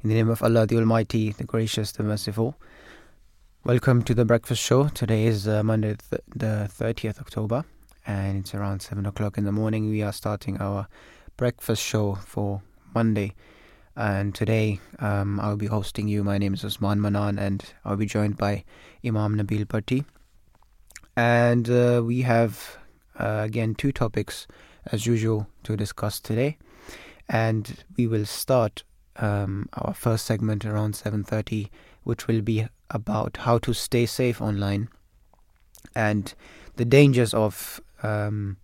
In the name of Allah the Almighty, the Gracious, the Merciful. Welcome to the breakfast show. Today is uh, Monday, th- the 30th October, and it's around 7 o'clock in the morning. We are starting our breakfast show for Monday. And today um, I'll be hosting you. My name is Usman Manan, and I'll be joined by Imam Nabil Bhatti. And uh, we have uh, again two topics as usual to discuss today. And we will start um, our first segment around 7:30, which will be about how to stay safe online and the dangers of um,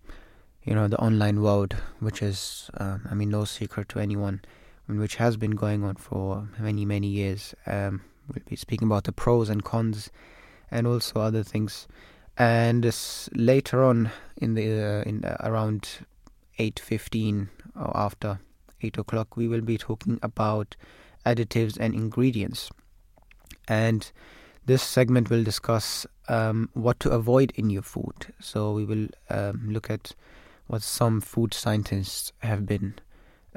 you know the online world, which is um, I mean no secret to anyone, and which has been going on for many many years. Um, we'll be speaking about the pros and cons, and also other things. And later on in the uh, in uh, around 8.15 or after 8 o'clock we will be talking about additives and ingredients. And this segment will discuss um, what to avoid in your food. So we will um, look at what some food scientists have been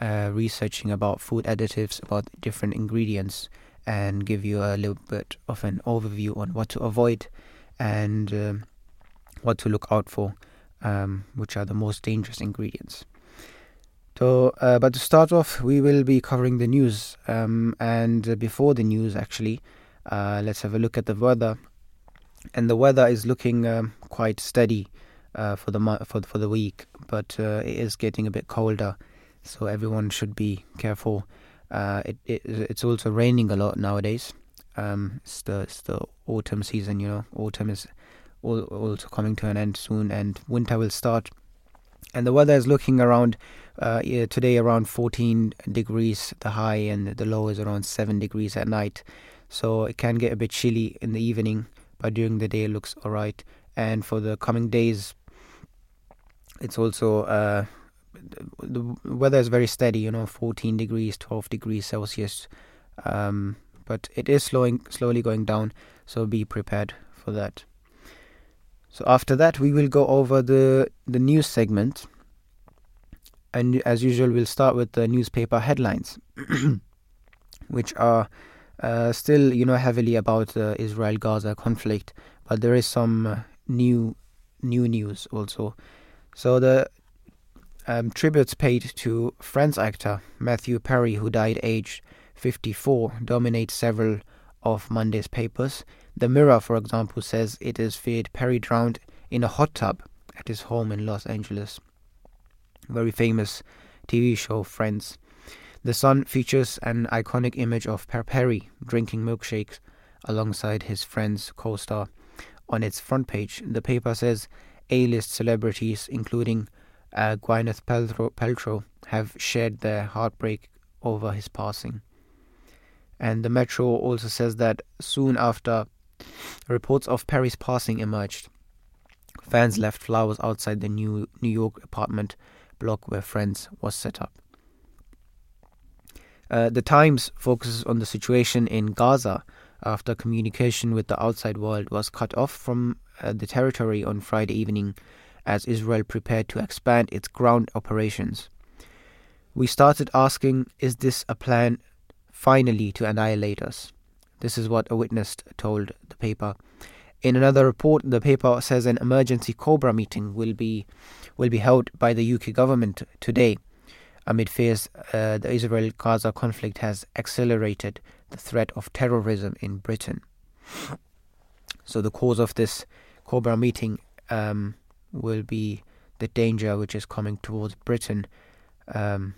uh, researching about food additives about different ingredients and give you a little bit of an overview on what to avoid and um, what to look out for um, which are the most dangerous ingredients. So, uh, but to start off, we will be covering the news. Um, and before the news, actually, uh, let's have a look at the weather. And the weather is looking um, quite steady uh, for the for for the week, but uh, it is getting a bit colder, so everyone should be careful. Uh, it, it it's also raining a lot nowadays. Um, it's the it's the autumn season, you know. Autumn is also coming to an end soon, and winter will start. And the weather is looking around uh, today around 14 degrees the high, and the low is around 7 degrees at night. So it can get a bit chilly in the evening, but during the day it looks alright. And for the coming days, it's also uh, the weather is very steady. You know, 14 degrees, 12 degrees Celsius. Um, but it is slowing, slowly going down. So be prepared for that. So after that, we will go over the the news segment, and as usual, we'll start with the newspaper headlines, which are uh, still, you know, heavily about the Israel-Gaza conflict, but there is some uh, new new news also. So the um, tributes paid to Friends actor Matthew Perry, who died aged 54, dominate several of Monday's papers. The Mirror, for example, says it is feared Perry drowned in a hot tub at his home in Los Angeles. Very famous TV show, Friends. The Sun features an iconic image of Per Perry drinking milkshakes alongside his friend's co star. On its front page, the paper says A list celebrities, including uh, Gwyneth Paltrow, Paltrow, have shared their heartbreak over his passing. And the Metro also says that soon after reports of Perry's passing emerged, fans left flowers outside the New New York apartment block where Friends was set up. Uh, the Times focuses on the situation in Gaza after communication with the outside world was cut off from uh, the territory on Friday evening as Israel prepared to expand its ground operations. We started asking, is this a plan finally to annihilate us. This is what a witness told the paper. In another report, the paper says an emergency Cobra meeting will be will be held by the UK government today, amid fears uh, the Israel-Gaza conflict has accelerated the threat of terrorism in Britain. So the cause of this Cobra meeting um, will be the danger which is coming towards Britain. Um,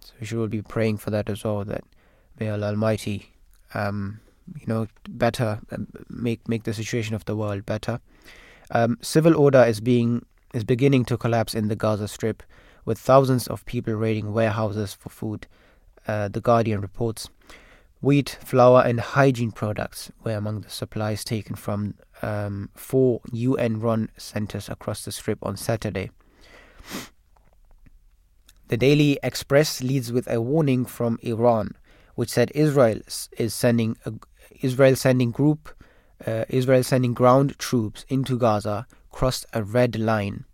so we should all be praying for that as well. That may Allah Almighty, um, you know, better um, make make the situation of the world better. Um, civil order is being is beginning to collapse in the Gaza Strip, with thousands of people raiding warehouses for food. Uh, the Guardian reports. Wheat, flour, and hygiene products were among the supplies taken from um, four UN-run centers across the Strip on Saturday. The Daily Express leads with a warning from Iran which said Israel is sending a, Israel sending group uh, Israel sending ground troops into Gaza crossed a red line.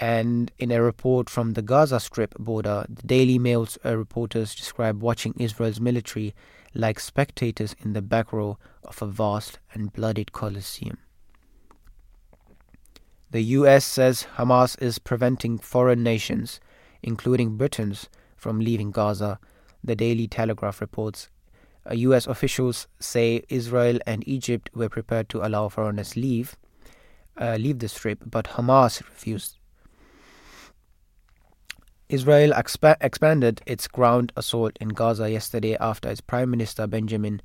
And in a report from the Gaza Strip border, the Daily Mail's uh, reporters describe watching Israel's military like spectators in the back row of a vast and bloodied coliseum. The US says Hamas is preventing foreign nations, including Britons, from leaving Gaza. The Daily Telegraph reports US officials say Israel and Egypt were prepared to allow foreigners leave uh, leave the strip, but Hamas refused. Israel expa- expanded its ground assault in Gaza yesterday after its Prime Minister Benjamin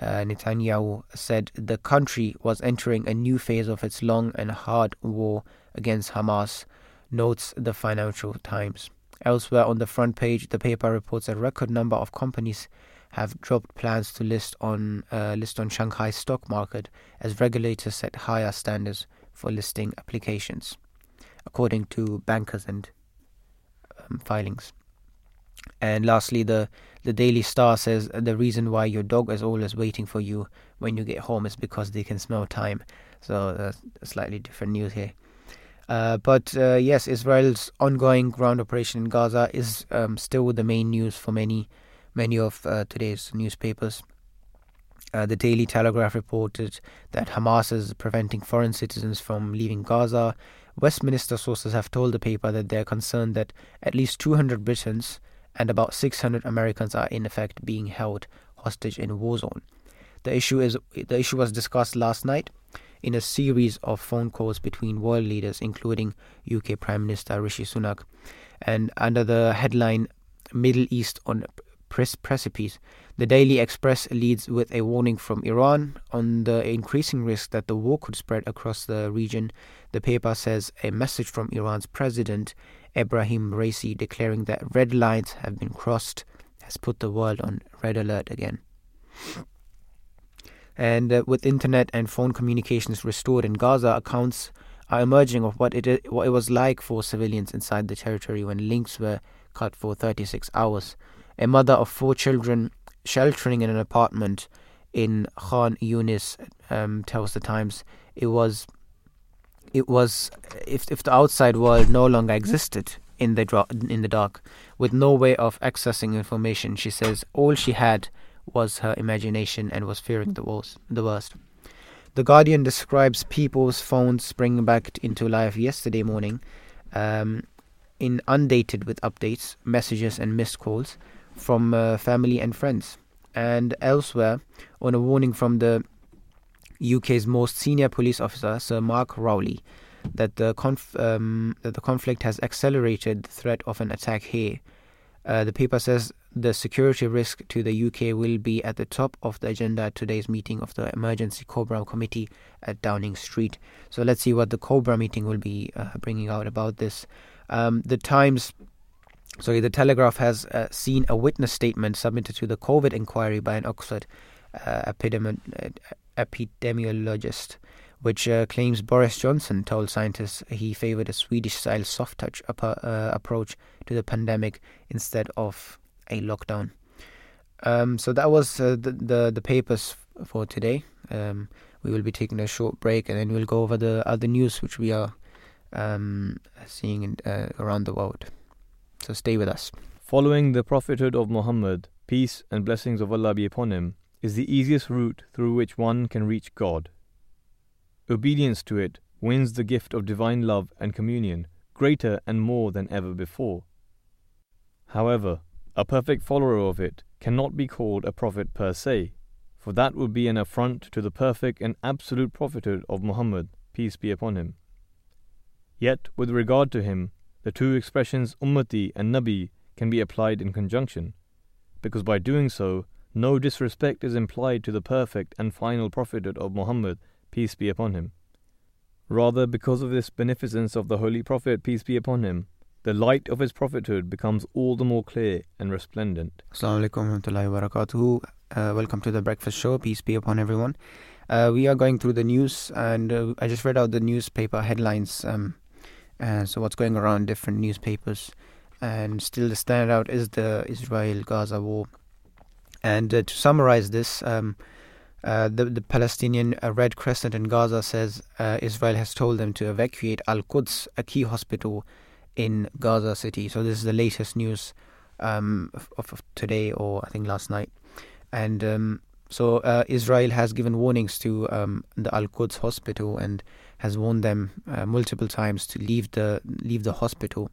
uh, Netanyahu said the country was entering a new phase of its long and hard war against Hamas, notes the Financial Times. Elsewhere on the front page, the paper reports a record number of companies have dropped plans to list on uh, list on Shanghai stock market as regulators set higher standards for listing applications, according to bankers and um, filings. And lastly, the the Daily Star says the reason why your dog is always waiting for you when you get home is because they can smell time. So that's slightly different news here. Uh, but uh, yes, Israel's ongoing ground operation in Gaza is um, still the main news for many, many of uh, today's newspapers. Uh, the Daily Telegraph reported that Hamas is preventing foreign citizens from leaving Gaza. Westminster sources have told the paper that they're concerned that at least 200 Britons and about 600 Americans are in effect being held hostage in war zone. The issue is the issue was discussed last night in a series of phone calls between world leaders, including UK Prime Minister Rishi Sunak, and under the headline "Middle East on precipice." The Daily Express leads with a warning from Iran on the increasing risk that the war could spread across the region. The paper says a message from Iran's president Ebrahim Raisi declaring that red lines have been crossed has put the world on red alert again. And uh, with internet and phone communications restored in Gaza, accounts are emerging of what it, what it was like for civilians inside the territory when links were cut for 36 hours. A mother of four children sheltering in an apartment in Khan Yunis um, tells the Times it was it was if if the outside world no longer existed in the dro- in the dark with no way of accessing information she says all she had was her imagination and was fearing the worst the worst the guardian describes people's phones springing back into life yesterday morning um, in undated with updates messages and missed calls from uh, family and friends. And elsewhere, on a warning from the UK's most senior police officer, Sir Mark Rowley, that the, conf- um, that the conflict has accelerated the threat of an attack here. Uh, the paper says the security risk to the UK will be at the top of the agenda at today's meeting of the Emergency Cobra Committee at Downing Street. So let's see what the Cobra meeting will be uh, bringing out about this. Um, the Times Sorry, the Telegraph has uh, seen a witness statement submitted to the COVID inquiry by an Oxford uh, epidemi- epidemiologist, which uh, claims Boris Johnson told scientists he favored a Swedish-style soft-touch ap- uh, approach to the pandemic instead of a lockdown. Um, so that was uh, the, the, the papers for today. Um, we will be taking a short break, and then we'll go over the other news which we are um, seeing in, around the world. So stay with us. Following the prophethood of Muhammad, peace and blessings of Allah be upon him, is the easiest route through which one can reach God. Obedience to it wins the gift of divine love and communion, greater and more than ever before. However, a perfect follower of it cannot be called a prophet per se, for that would be an affront to the perfect and absolute prophethood of Muhammad, peace be upon him. Yet, with regard to him, the two expressions ummati and nabi can be applied in conjunction, because by doing so, no disrespect is implied to the perfect and final prophethood of Muhammad, peace be upon him. Rather, because of this beneficence of the Holy Prophet, peace be upon him, the light of his prophethood becomes all the more clear and resplendent. Assalamu alaikum warahmatullahi wabarakatuh. Uh, welcome to the breakfast show. Peace be upon everyone. Uh, we are going through the news, and uh, I just read out the newspaper headlines um, and so what's going around different newspapers. And still, the standout is the Israel Gaza war. And uh, to summarize this, um, Uh, the, the Palestinian uh, Red Crescent in Gaza says uh, Israel has told them to evacuate Al Quds, a key hospital in Gaza City. So this is the latest news um, of, of, today, or I think last night. And um, so uh, Israel has given warnings to um, the Al Quds hospital and has warned them uh, multiple times to leave the leave the hospital.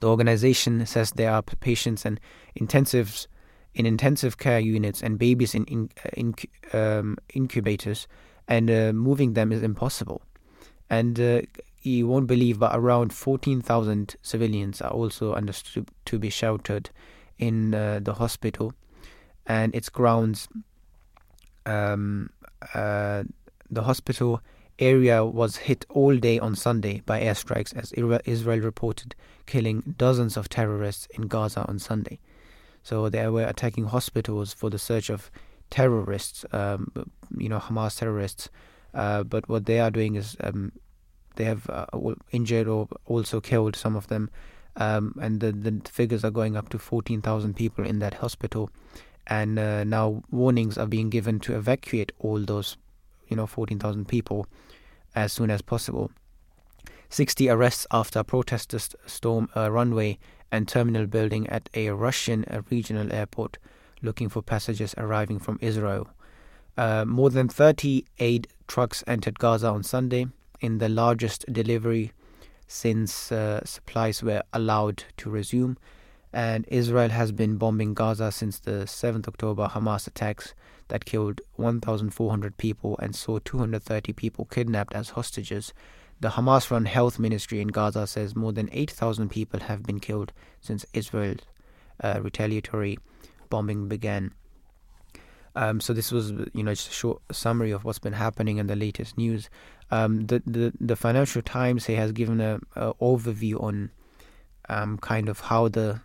The organization says there are patients and intensives in intensive care units and babies in, in, uh, in um, incubators, and uh, moving them is impossible. And uh, you won't believe, but around 14,000 civilians are also understood to be sheltered in uh, the hospital and its grounds. Um, uh, the hospital area was hit all day on Sunday by airstrikes as Israel reported killing dozens of terrorists in Gaza on Sunday. So they were attacking hospitals for the search of terrorists, um, you know, Hamas terrorists. Uh, but what they are doing is um, they have uh, injured or also killed some of them, um, and the, the figures are going up to 14,000 people in that hospital. And uh, now warnings are being given to evacuate all those, you know, 14,000 people as soon as possible. 60 arrests after protesters storm a runway and terminal building at a Russian regional airport looking for passengers arriving from Israel. Uh, more than 30 aid trucks entered Gaza on Sunday in the largest delivery since uh, supplies were allowed to resume. And Israel has been bombing Gaza since the 7th October Hamas attacks that killed 1,400 people and saw 230 people kidnapped as hostages the Hamas run health ministry in Gaza says more than 8,000 people have been killed since Israel's uh, retaliatory bombing began. Um, so this was, you know, just a short summary of what's been happening in the latest news. Um, the, the the Financial Times here has given a, a overview on um, kind of how the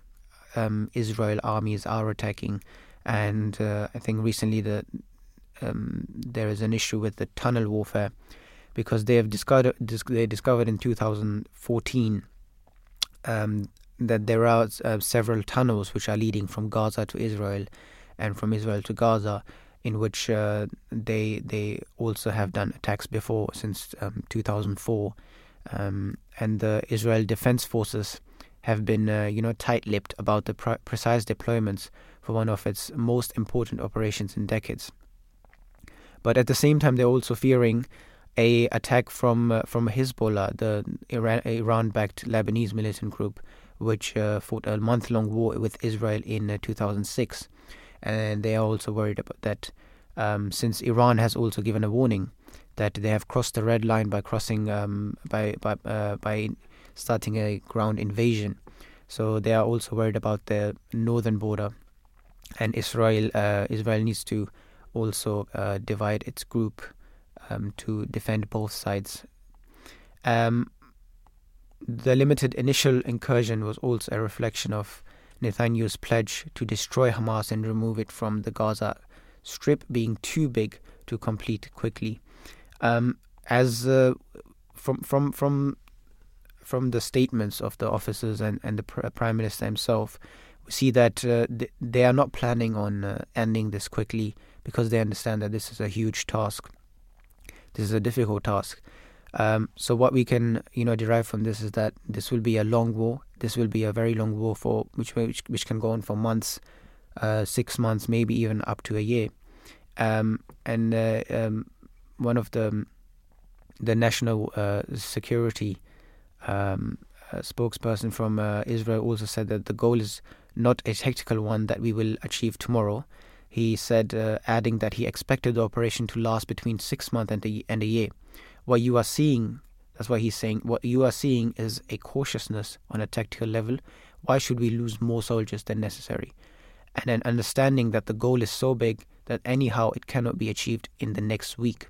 um, Israel armies are attacking, and uh, I think recently the um, there is an issue with the tunnel warfare because they have discovered they discovered in 2014 um, that there are uh, several tunnels which are leading from Gaza to Israel and from Israel to Gaza, in which uh, they they also have done attacks before since um, 2004, um, and the Israel Defense Forces have been uh, you know tight-lipped about the pre- precise deployments for one of its most important operations in decades. But at the same time, they're also fearing a attack from uh, from Hezbollah, the Iran backed Lebanese militant group, which uh, fought a month long war with Israel in uh, 2006, and they are also worried about that, um, since Iran has also given a warning that they have crossed the red line by crossing um, by by uh, by starting a ground invasion. So they are also worried about the northern border, and Israel uh, Israel needs to also uh, divide its group um, to defend both sides. Um, the limited initial incursion was also a reflection of Netanyahu's pledge to destroy Hamas and remove it from the Gaza Strip being too big to complete quickly. Um, as uh, from from from from the statements of the officers and, and the pr- prime minister himself, we see that uh, th- they are not planning on uh, ending this quickly because they understand that this is a huge task. This is a difficult task. Um, so what we can, you know, derive from this is that this will be a long war. This will be a very long war for which which, which can go on for months, uh, six months, maybe even up to a year. Um, and uh, um, one of the the national uh, security um, uh, spokesperson from uh, Israel also said that the goal is not a tactical one that we will achieve tomorrow. He said, uh, adding that he expected the operation to last between six months and a, and a year. What you are seeing, that's why he's saying, what you are seeing is a cautiousness on a tactical level. Why should we lose more soldiers than necessary? And an understanding that the goal is so big that anyhow it cannot be achieved in the next week.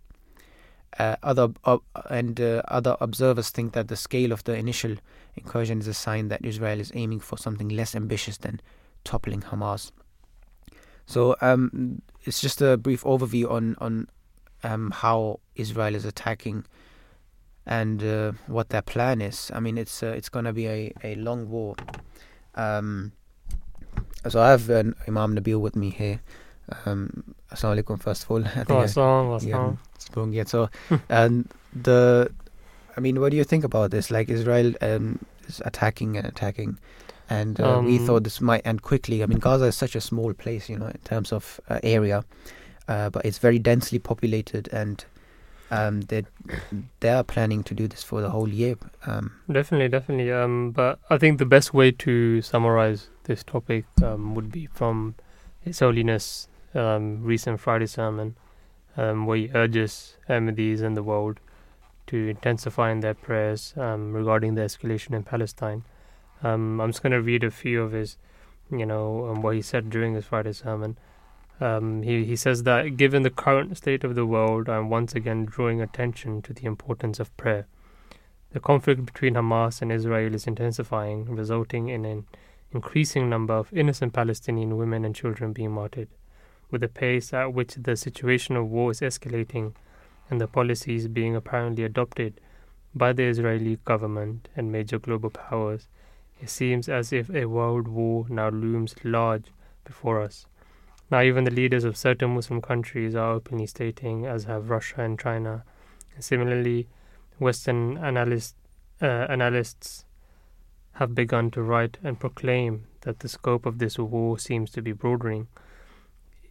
Uh, other uh, and uh, other observers think that the scale of the initial incursion is a sign that Israel is aiming for something less ambitious than toppling Hamas. So um, it's just a brief overview on on um, how Israel is attacking and uh, what their plan is. I mean, it's uh, it's going to be a, a long war. Um, so I have uh, Imam Nabil with me here. Um, Assalamu alaikum, first of all. I think I- Assalamu yeah, yet. So, and the, I mean, what do you think about this? Like Israel um, is attacking and attacking, and uh, we Um, thought this might end quickly. I mean, Gaza is such a small place, you know, in terms of uh, area, uh, but it's very densely populated, and um, they they are planning to do this for the whole year. Um, Definitely, definitely. Um, but I think the best way to summarize this topic um, would be from His Holiness' um, recent Friday sermon, um, where he urges Ahmadis and the world to intensify in their prayers um, regarding the escalation in Palestine. Um, I'm just going to read a few of his, you know, um, what he said during his Friday sermon. Um, he, he says that given the current state of the world, I'm once again drawing attention to the importance of prayer. The conflict between Hamas and Israel is intensifying, resulting in an increasing number of innocent Palestinian women and children being martyred. With the pace at which the situation of war is escalating and the policies being apparently adopted by the Israeli government and major global powers, it seems as if a world war now looms large before us. Now, even the leaders of certain Muslim countries are openly stating, as have Russia and China. And similarly, Western analyst, uh, analysts have begun to write and proclaim that the scope of this war seems to be broadening.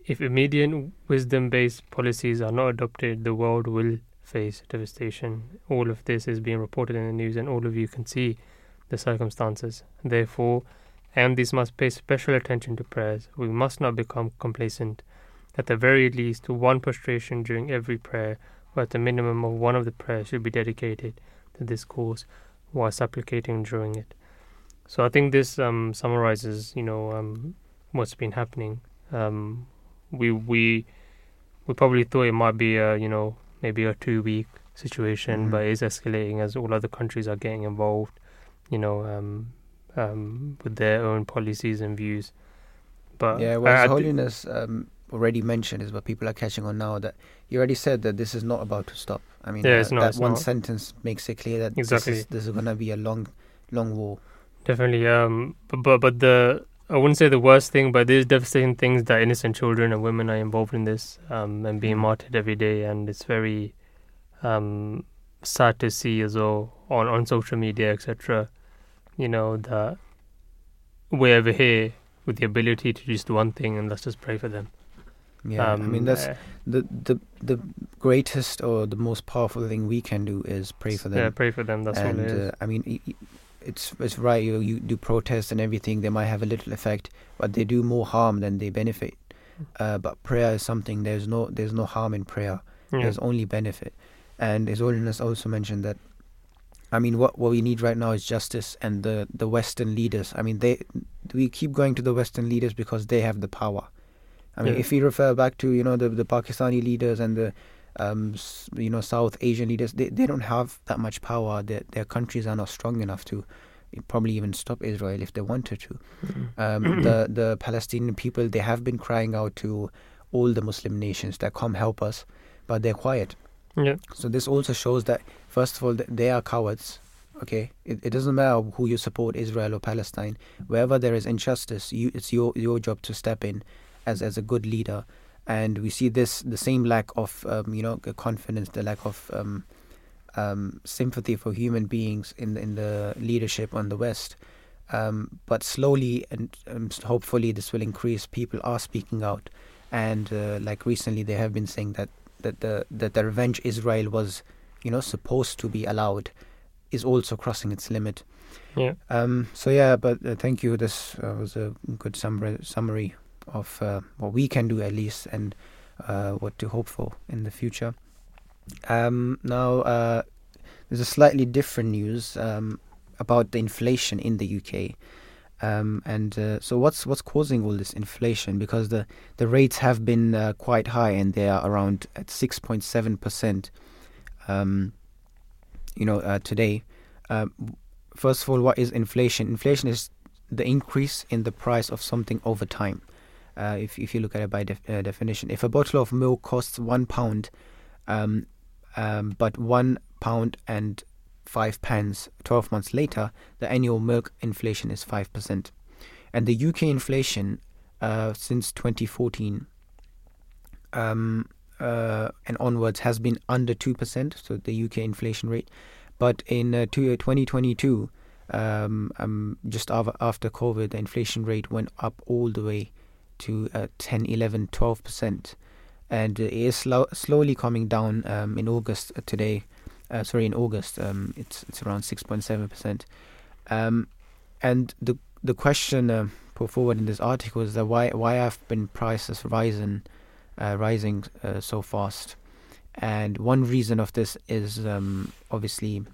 If immediate wisdom based policies are not adopted, the world will face devastation. All of this is being reported in the news, and all of you can see the circumstances. Therefore, and these must pay special attention to prayers. We must not become complacent. At the very least, one prostration during every prayer, or at the minimum of one of the prayers, should be dedicated to this cause while supplicating during it. So I think this um, summarizes, you know, um, what's been happening. Um, we we we probably thought it might be a, you know, maybe a two week situation, Mhm. but it's escalating as all other countries are getting involved. You know, um, um, with their own policies and views. But yeah, well, I Holiness um, already mentioned is what people are catching on now that you already said that this is not about to stop. I mean, Yeah, uh, not, that one not. sentence makes it clear that Exactly. this is this is going to be a long, long war. Definitely, um, but, but but the I wouldn't say the worst thing, but there's devastating things that innocent children and women are involved in this, um, and being Mm. martyred every day, and it's very, um, sad to see as well on on social media, etc. You know that we're over here with the ability to just do one thing, and let's just pray for them. Yeah, I mean Um, that's uh, the the the greatest or the most powerful thing we can do is pray for them. Yeah, pray for them. That's and all it is. uh, I mean, it's it's right. You you do protests and everything. They might have a little effect, but they do more harm than they benefit. Mm. Uh, but prayer is something. There's no there's no harm in prayer. yeah. There's only benefit. And His Holiness also mentioned that. I mean, what what we need right now is justice and the the Western leaders. I mean, they we keep going to the Western leaders because they have the power. I mean, Yeah. if we refer back to you know the the Pakistani leaders and the um, you know South Asian leaders, they they don't have that much power. Their their countries are not strong enough to probably even stop Israel if they wanted to. Mm. Um, the the Palestinian people they have been crying out to all the Muslim nations that come help us, but they're quiet. Yeah. So this also shows that first of all they are cowards. Okay, it, it doesn't matter who you support, Israel or Palestine. Wherever there is injustice, you, it's your your job to step in as as a good leader. And we see this the same lack of um, you know confidence, the lack of um, um, sympathy for human beings in in the leadership on the West. Um, but slowly and um, hopefully this will increase. People are speaking out, and uh, like recently they have been saying that that the that the revenge Israel was, you know, supposed to be allowed, is also crossing its limit. Yeah. Um. So yeah, but uh, thank you. This uh, was a good summary summary of uh, what we can do at least, and uh, what to hope for in the future. Um. Now, uh, there's a slightly different news um, about the inflation in the UK. Um, and uh, so, what's what's causing all this inflation? Because the the rates have been uh, quite high, and they are around at six point seven percent. Um, you know, uh, today. Um, first of all, what is inflation? Inflation is the increase in the price of something over time. Uh, if if you look at it by def- uh, definition, if a bottle of milk costs one pound, um, um, but one pound and five pence 12 months later, the annual milk inflation is 5%. And the UK inflation uh, since 2014 um, uh, and onwards has been under two percent, so the UK inflation rate. But in uh, 2022, um, um, just after COVID, the inflation rate went up all the way to uh, 10, 11, 12 percent, and it is slow, slowly coming down um, in August uh, today. Uh, sorry, in August, um, it's it's around 6.7 percent. Um, and the the question uh, put forward in this article is that why why have been prices rising uh, rising uh, so fast? And one reason of this is um, obviously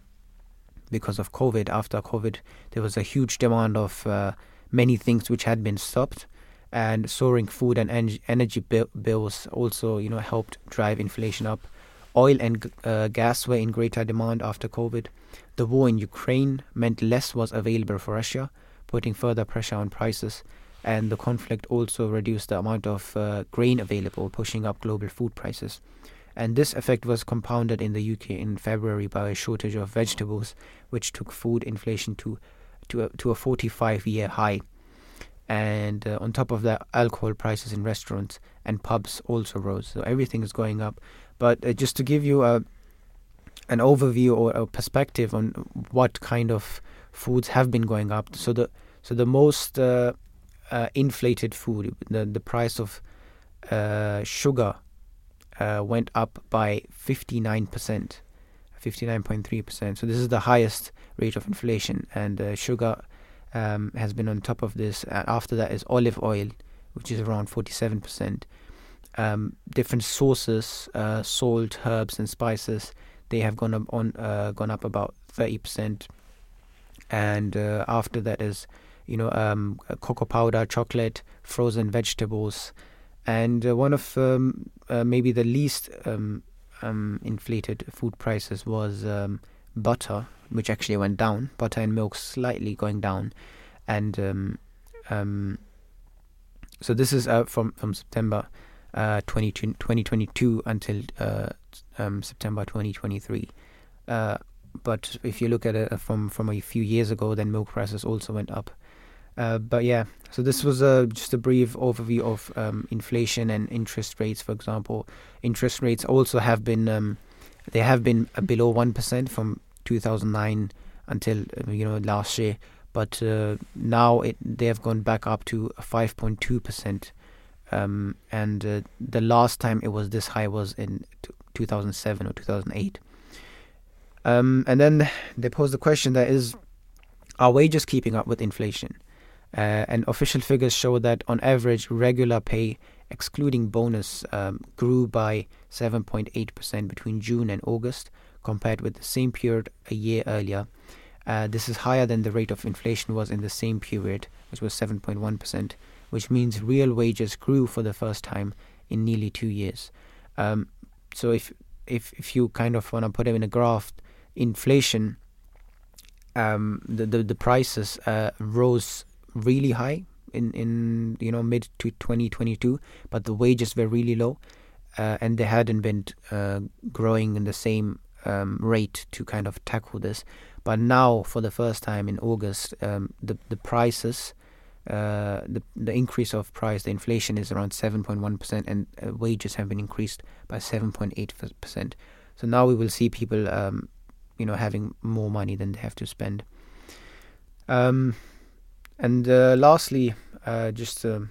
because of COVID. After COVID, there was a huge demand of uh, many things which had been stopped, and soaring food and en- energy bi- bills also, you know, helped drive inflation up. Oil and uh, gas were in greater demand after COVID. The war in Ukraine meant less was available for Russia, putting further pressure on prices. And the conflict also reduced the amount of uh, grain available, pushing up global food prices. And this effect was compounded in the UK in February by a shortage of vegetables, which took food inflation to to a, to a 45 year high. And uh, on top of that, alcohol prices in restaurants and pubs also rose. So everything is going up. But uh, just to give you a an overview or a perspective on what kind of foods have been going up. So the so the most uh, uh, inflated food, the the price of uh, sugar uh, went up by 59 percent, 59.3 percent. So this is the highest rate of inflation, and uh, sugar um, has been on top of this. After that is olive oil, which is around 47 percent. Um, different sources, uh, salt, herbs, and spices, they have gone up on gone up about 30 percent. And uh, after that is you know um, cocoa powder, chocolate, frozen vegetables, and uh, one of um, uh, maybe the least um, um inflated food prices was um, butter, which actually went down. Butter and milk slightly going down, and so this is uh, from from September uh, 2022 until uh, September 2023. Uh, but if you look at it from from a few years ago, then milk prices also went up. Uh, but yeah, so this was a, just a brief overview of um, inflation and interest rates. For example, interest rates also have been um, they have been below one percent from 2009 until uh, you know last year, but uh, now it, they have gone back up to 5.2 percent. Um, and uh, the last time it was this high was in t- 2007 or 2008. Um, and then they posed the question that is, are wages keeping up with inflation? Uh, and official figures show that on average, regular pay, excluding bonus, um, grew by 7.8% between June and August compared with the same period a year earlier. Uh, this is higher than the rate of inflation was in the same period, which was 7.1%, which means real wages grew for the first time in nearly two years. Um, so if if if you kind of want to put it in a graph, inflation, um, the, the, the prices uh, rose really high in in you know mid to 2022, but the wages were really low, uh, and they hadn't been uh, growing in the same um, rate to kind of tackle this. But now, for the first time in August, um, the the prices. Uh, the the increase of price, the inflation is around 7.1 percent, and uh, wages have been increased by 7.8 percent. So now we will see people um, you know having more money than they have to spend. Um, and uh, lastly, uh, just to,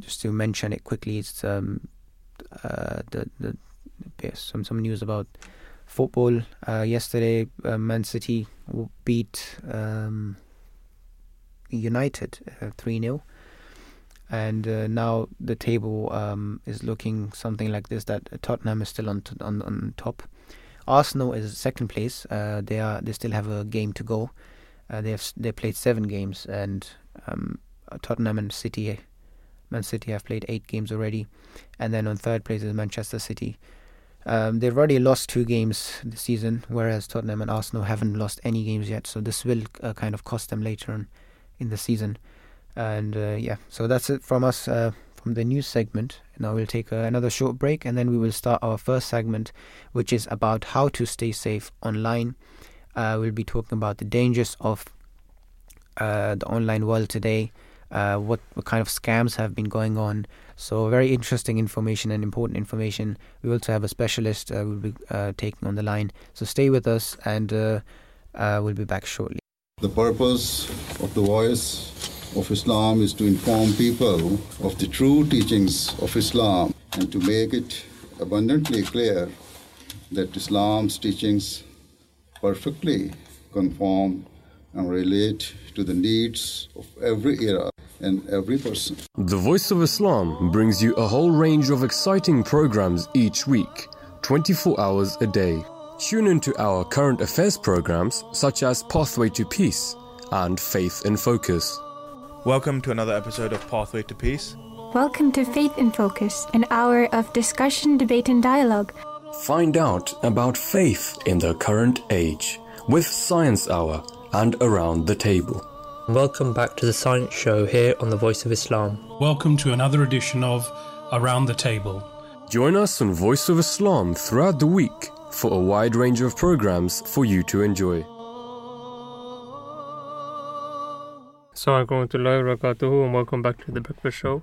just to mention it quickly, it's um, uh, the the some some news about football. Yesterday, Man City beat um, United uh, three 0 and uh, now the table um, is looking something like this: that Tottenham is still on t- on on top, Arsenal is second place. Uh, they are they still have a game to go. Uh, they have they played seven games, and um, Tottenham and City, Man City have played eight games already, and then on third place is Manchester City. Um, they've already lost two games this season, whereas Tottenham and Arsenal haven't lost any games yet. So this will uh, kind of cost them later on in the season. And uh, yeah, so that's it from us. Uh, from the news segment. Now we'll take uh, another short break and then we will start our first segment, which is about how to stay safe online. Uh, we'll be talking about the dangers of uh, the online world today, uh, what, what kind of scams have been going on. So, very interesting information and important information. We also have a specialist uh, we'll be uh, taking on the line. So, stay with us and we'll be back shortly. The purpose of the Voice of Islam is to inform people of the true teachings of Islam and to make it abundantly clear that Islam's teachings perfectly conform and relate to the needs of every era and every person. The Voice of Islam brings you a whole range of exciting programs each week, 24 hours a day. Tune into our current affairs programs such as Pathway to Peace and Faith in Focus. Welcome to another episode of Pathway to Peace. Welcome to Faith in Focus, an hour of discussion, debate, and dialogue. Find out about faith in the current age with Science Hour and Around the Table. Welcome back to the Science Show here on the Voice of Islam. Welcome to another edition of Around the Table. Join us on Voice of Islam throughout the week for a wide range of programs for you to enjoy. Assalamualaikum warahmatullahi wabarakatuh and welcome back to the breakfast show.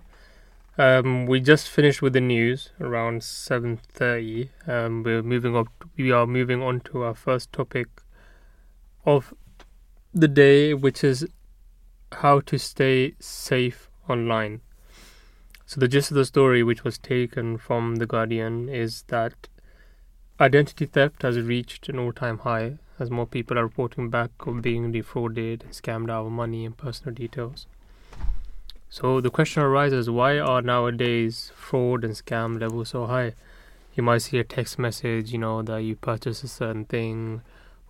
Um, we just finished with the news around 7:30. Um, we're moving up. We are moving on to our first topic of the day, which is how to stay safe online. So the gist of the story, which was taken from the Guardian, is that identity theft has reached an all-time high as more people are reporting back of being defrauded and scammed out of money and personal details. So the question arises why are nowadays fraud and scam levels so high? You might see a text message, you know, that you purchase a certain thing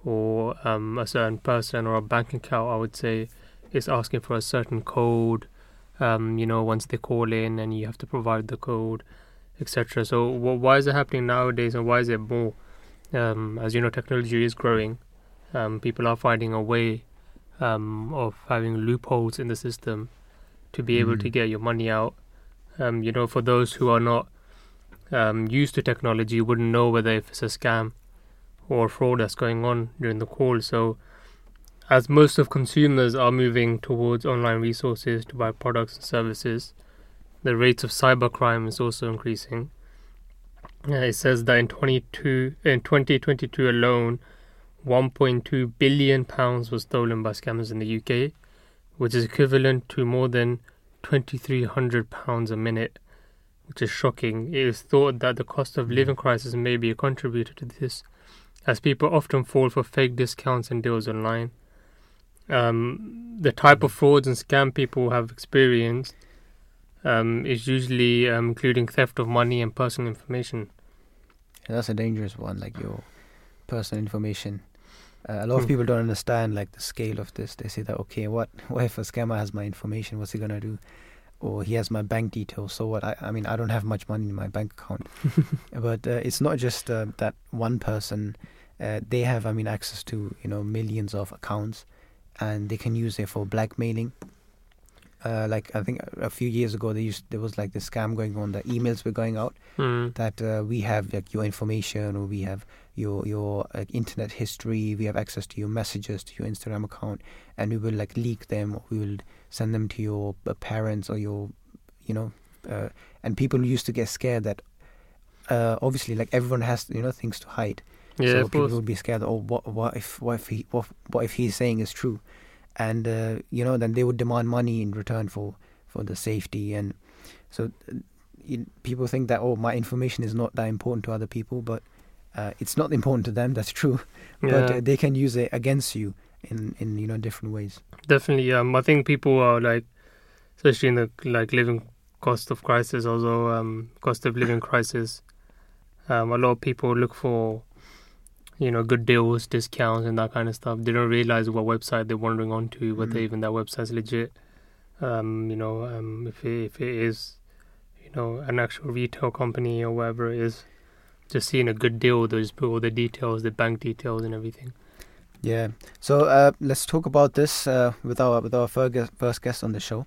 or um, a certain person or a bank account, I would say, is asking for a certain code. Um, you know, once they call in and you have to provide the code, etc. So, wh- why is it happening nowadays and why is it more? Um, as you know, technology is growing. Um, people are finding a way um, of having loopholes in the system to be able to Mm. get your money out. Um, you know, for those who are not um, used to technology, wouldn't know whether if it's a scam or fraud that's going on during the call. So, as most of consumers are moving towards online resources to buy products and services, the rates of cybercrime is also increasing. Uh, it says that in 22 in 2022 alone, 1.2 billion pounds was stolen by scammers in the UK, which is equivalent to more than 2,300 pounds a minute, which is shocking. It is thought that the cost of living crisis may be a contributor to this, as people often fall for fake discounts and deals online. Um, the type of frauds and scam people have experienced um, is usually um, including theft of money and personal information. And that's a dangerous one, like your personal information. Uh, a lot of Hmm. people don't understand like the scale of this. They say that okay, what what if a scammer has my information? What's he gonna do? Or he has my bank details. So what? I, I mean, I don't have much money in my bank account. but uh, it's not just uh, that one person. Uh, they have, I mean, access to you know millions of accounts, and they can use it for blackmailing. Uh, like I think a few years ago, used there was like this scam going on. The emails were going out Mm. that uh, we have like your information or we have your your uh, internet history we have access to your messages to your instagram account and we will like leak them or we will send them to your uh, parents or your you know uh, and people used to get scared that uh, obviously like everyone has you know things to hide Yeah, so people will be scared oh what what if what if he what, what if he's saying is true and uh, you know then they would demand money in return for for the safety and so you, people think that oh my information is not that important to other people but uh, it's not important to them that's true but Yeah. uh, they can use it against you in in you know different ways Definitely, um, I think people are like, especially in the like living cost of crisis, also um, cost of living crisis. Um, a lot of people look for, you know, good deals, discounts, and that kind of stuff. They don't realize what website they're wandering onto, whether Mm. even that website's legit. Um, you know, um, if it, if it is, you know, an actual retail company or whatever it is, just seeing a good deal, they just put all the details, the bank details, and everything. Yeah. So uh, let's talk about this uh, with our with our first guest on the show,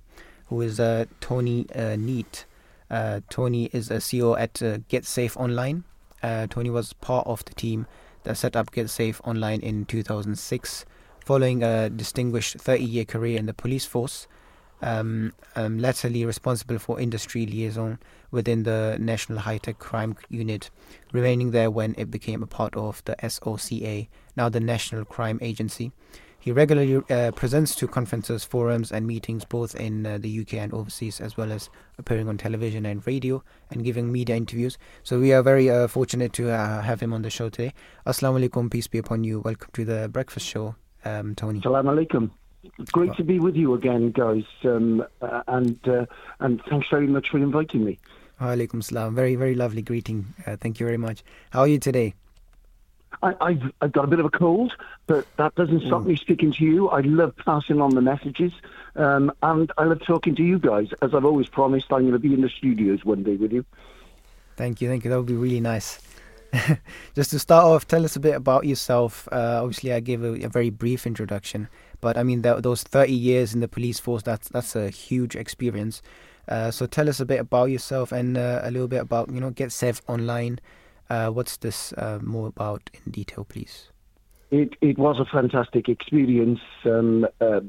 who is uh, Tony uh, Neate. Uh, Tony is a CEO at uh, Get Safe Online. Uh, Tony was part of the team that set up Get Safe Online in 2006, following a distinguished 30-year career in the police force. um, um, latterly responsible for industry liaison within the National High Tech Crime Unit, remaining there when it became a part of the SOCA, now the National Crime Agency. He regularly uh, presents to conferences, forums, and meetings both in uh, the UK and overseas, as well as appearing on television and radio and giving media interviews. So we are very uh, fortunate to uh, have him on the show today. Assalamu alaikum, peace be upon you. Welcome to the breakfast show, um, Tony. Assalamu alaikum. Great to be with you again, guys, um, uh, and uh, and thanks very much for inviting me. Alaikum salam. Very, very lovely greeting. thank you very much. How are you today? I, have I've got a bit of a cold, but that doesn't stop mm. me speaking to you. I love passing on the messages, um, and I love talking to you guys. As I've always promised, I'm going to be in the studios one day with you. Thank you, thank you. That would be really nice. Just to start off, tell us a bit about yourself. Uh, obviously, I gave a, a, very brief introduction, but I mean, that, those 30 years in the police force, that's, that's a huge experience. Uh, so tell us a bit about yourself and uh, a little bit about, you know, Get Safe Online. Uh, what's this uh, more about in detail, please? It, it was a fantastic experience, um, uh,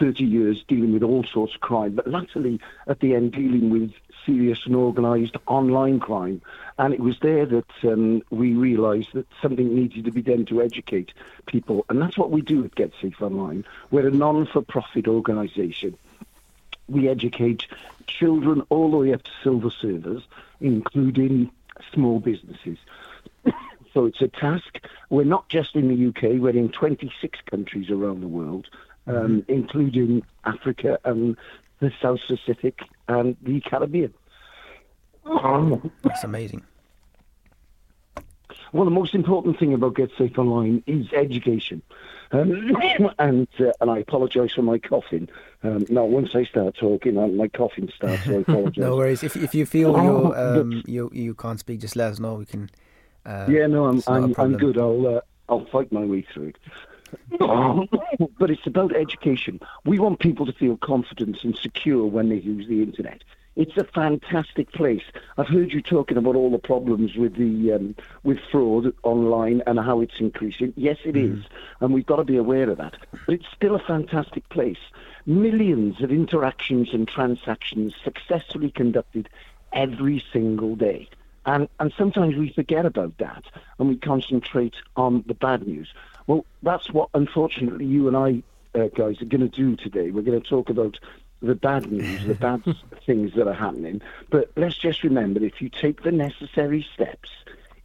30 years dealing with all sorts of crime, but latterly at the end dealing with serious and organised online crime. And it was there that um, we realised that something needed to be done to educate people. And that's what we do at Get Safe Online. We're a non-for-profit organisation. We educate children all the way up to silver surfers, including small businesses. so it's a task. We're not just in the UK, we're in 26 countries around the world, um, mm-hmm. including Africa and the South Pacific and the Caribbean. That's amazing. Well, the most important thing about Get Safe Online is education. Um, and uh, and I apologise for my coughing. Um, now, once I start talking, uh, my coughing starts. So I apologise. no worries. If if you feel you um, you you can't speak, just let us know. We can. Uh, yeah, no, I'm I'm, I'm good. I'll uh, I'll fight my way through it. but it's about education. We want people to feel confident and secure when they use the internet it's a fantastic place. I've heard you talking about all the problems with the um, with fraud online and how it's increasing. Yes, it mm. is, and we've got to be aware of that. But it's still a fantastic place. Millions of interactions and transactions successfully conducted every single day. And, and sometimes we forget about that and we concentrate on the bad news. Well, that's what, unfortunately, you and I, uh, guys, are going to do today. We're going to talk about the bad news, the bad things that are happening. But let's just remember if you take the necessary steps,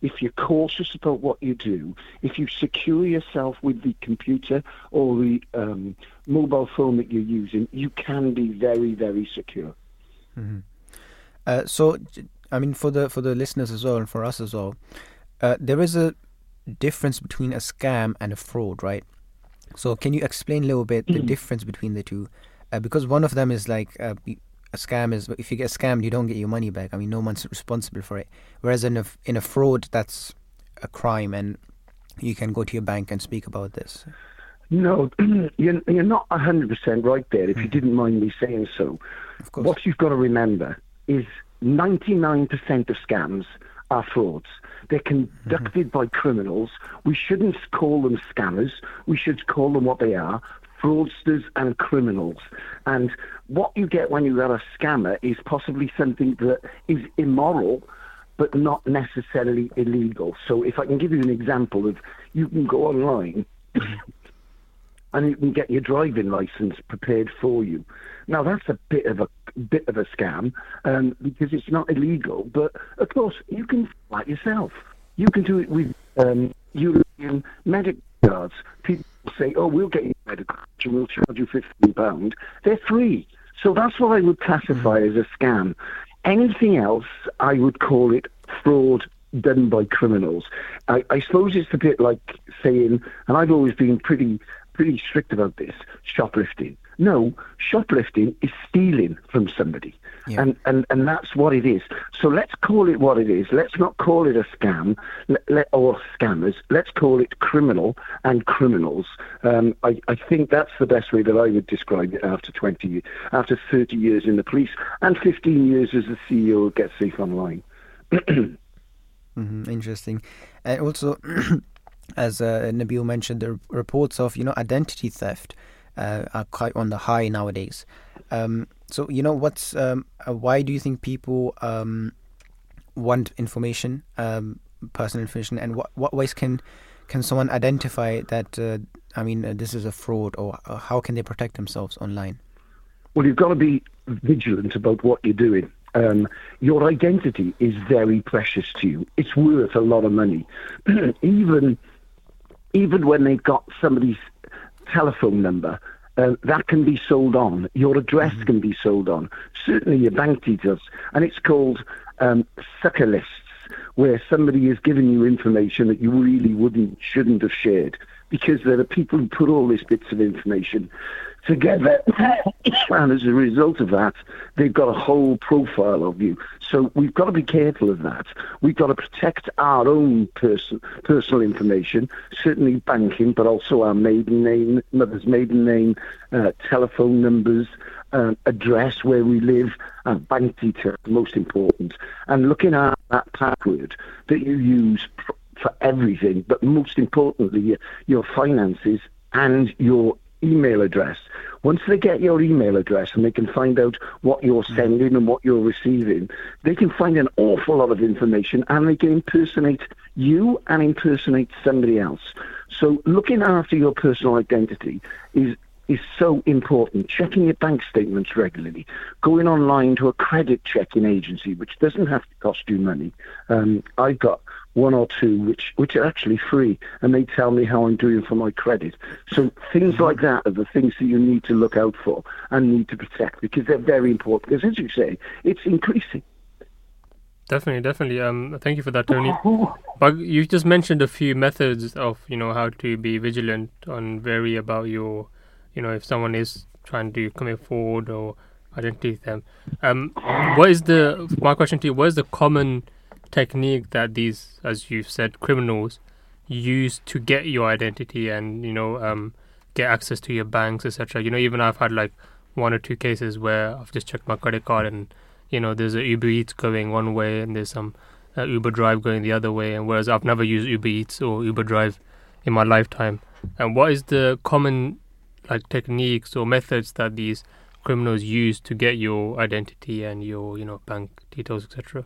if you're cautious about what you do, if you secure yourself with the computer or the um, mobile phone that you're using, you can be very, very secure. Mm-hmm. Uh, so, I mean, for the for the listeners as well, and for us as well, uh, there is a difference between a scam and a fraud, right? So, can you explain a little bit the mm. difference between the two? Uh, because one of them is like uh, a scam is if you get scammed you don't get your money back. I mean no one's responsible for it. Whereas in a in a fraud that's a crime and you can go to your bank and speak about this. No, you're, you're not 100% right there, if you hmm. didn't mind me saying so. What you've got to remember is 99% of scams are frauds. They're conducted mm-hmm. by criminals. We shouldn't call them scammers. We should call them what they are fraudsters and criminals. And what you get when you are a scammer is possibly something that is immoral, but not necessarily illegal. So if I can give you an example of, you can go online and you can get your driving license prepared for you. Now that's a bit of a bit of a scam um, because it's not illegal, but of course you can like yourself. You can do it with um, European medical cards. People say, "Oh, we'll get you medical and we'll charge you fifteen pound." They're free, so that's what I would classify mm. as a scam. Anything else, I would call it fraud done by criminals. I, I suppose it's a bit like saying, and I've always been pretty pretty strict about this: shoplifting. No, shoplifting is stealing from somebody. Yeah. And, and, and that's what it is. So let's call it what it is. Let's not call it a scam let, let, or scammers. Let's call it criminal and criminals. Um, I, I think that's the best way that I would describe it after 20, after 30 years in the police and 15 years as the CEO of Get Safe Online. mm-hmm, interesting. And also, as uh, Nabeel mentioned, the reports of you know identity theft uh, are quite on the high nowadays. Um, so you know, what's um, uh, why do you think people um, want information, um, personal information, and what what ways can can someone identify that? Uh, I mean, uh, this is a fraud, or uh, how can they protect themselves online? Well, you've got to be vigilant about what you're doing. Um, your identity is very precious to you. It's worth a lot of money. even even when they've got somebody's telephone number, uh, that can be sold on. Your address mm-hmm. can be sold on. Certainly your bank details. And it's called um, sucker lists, where somebody has given you information that you really wouldn't, shouldn't have shared. Because there are people who put all these bits of information together. and as a result of that, they've got a whole profile of you. So we've got to be careful of that. We've got to protect our own person, personal information, certainly banking, but also our maiden name, mother's maiden name, uh, telephone numbers, uh, address where we live, and bank details, most important. And looking at that password that you use for everything, but most importantly, your finances and your email address. Once they get your email address and they can find out what you're mm. sending and what you're receiving, they can find an awful lot of information and they can impersonate you and impersonate somebody else. So looking after your personal identity is is so important. Checking your bank statements regularly, going online to a credit checking agency, which doesn't have to cost you money. Um, I've got one or two which which are actually free, and they tell me how I'm doing for my credit. So things mm-hmm. like that are the things that you need to look out for and need to protect because they're very important. Because as you say, it's increasing. Definitely, definitely. Um, thank you for that, Tony. But you just mentioned a few methods of you know how to be vigilant and vary about your, you know, if someone is trying to commit fraud or identity them. Um, what is the my question to you? What is the common technique that these, as you've said, criminals use to get your identity and you know um, get access to your banks, etc. You know, even I've had like one or two cases where I've just checked my credit card and you know there's a Uber Eats going one way and there's some uh, Uber Drive going the other way, and whereas I've never used Uber Eats or Uber Drive in my lifetime. And what is the common like techniques or methods that these criminals use to get your identity and your you know bank details, etc.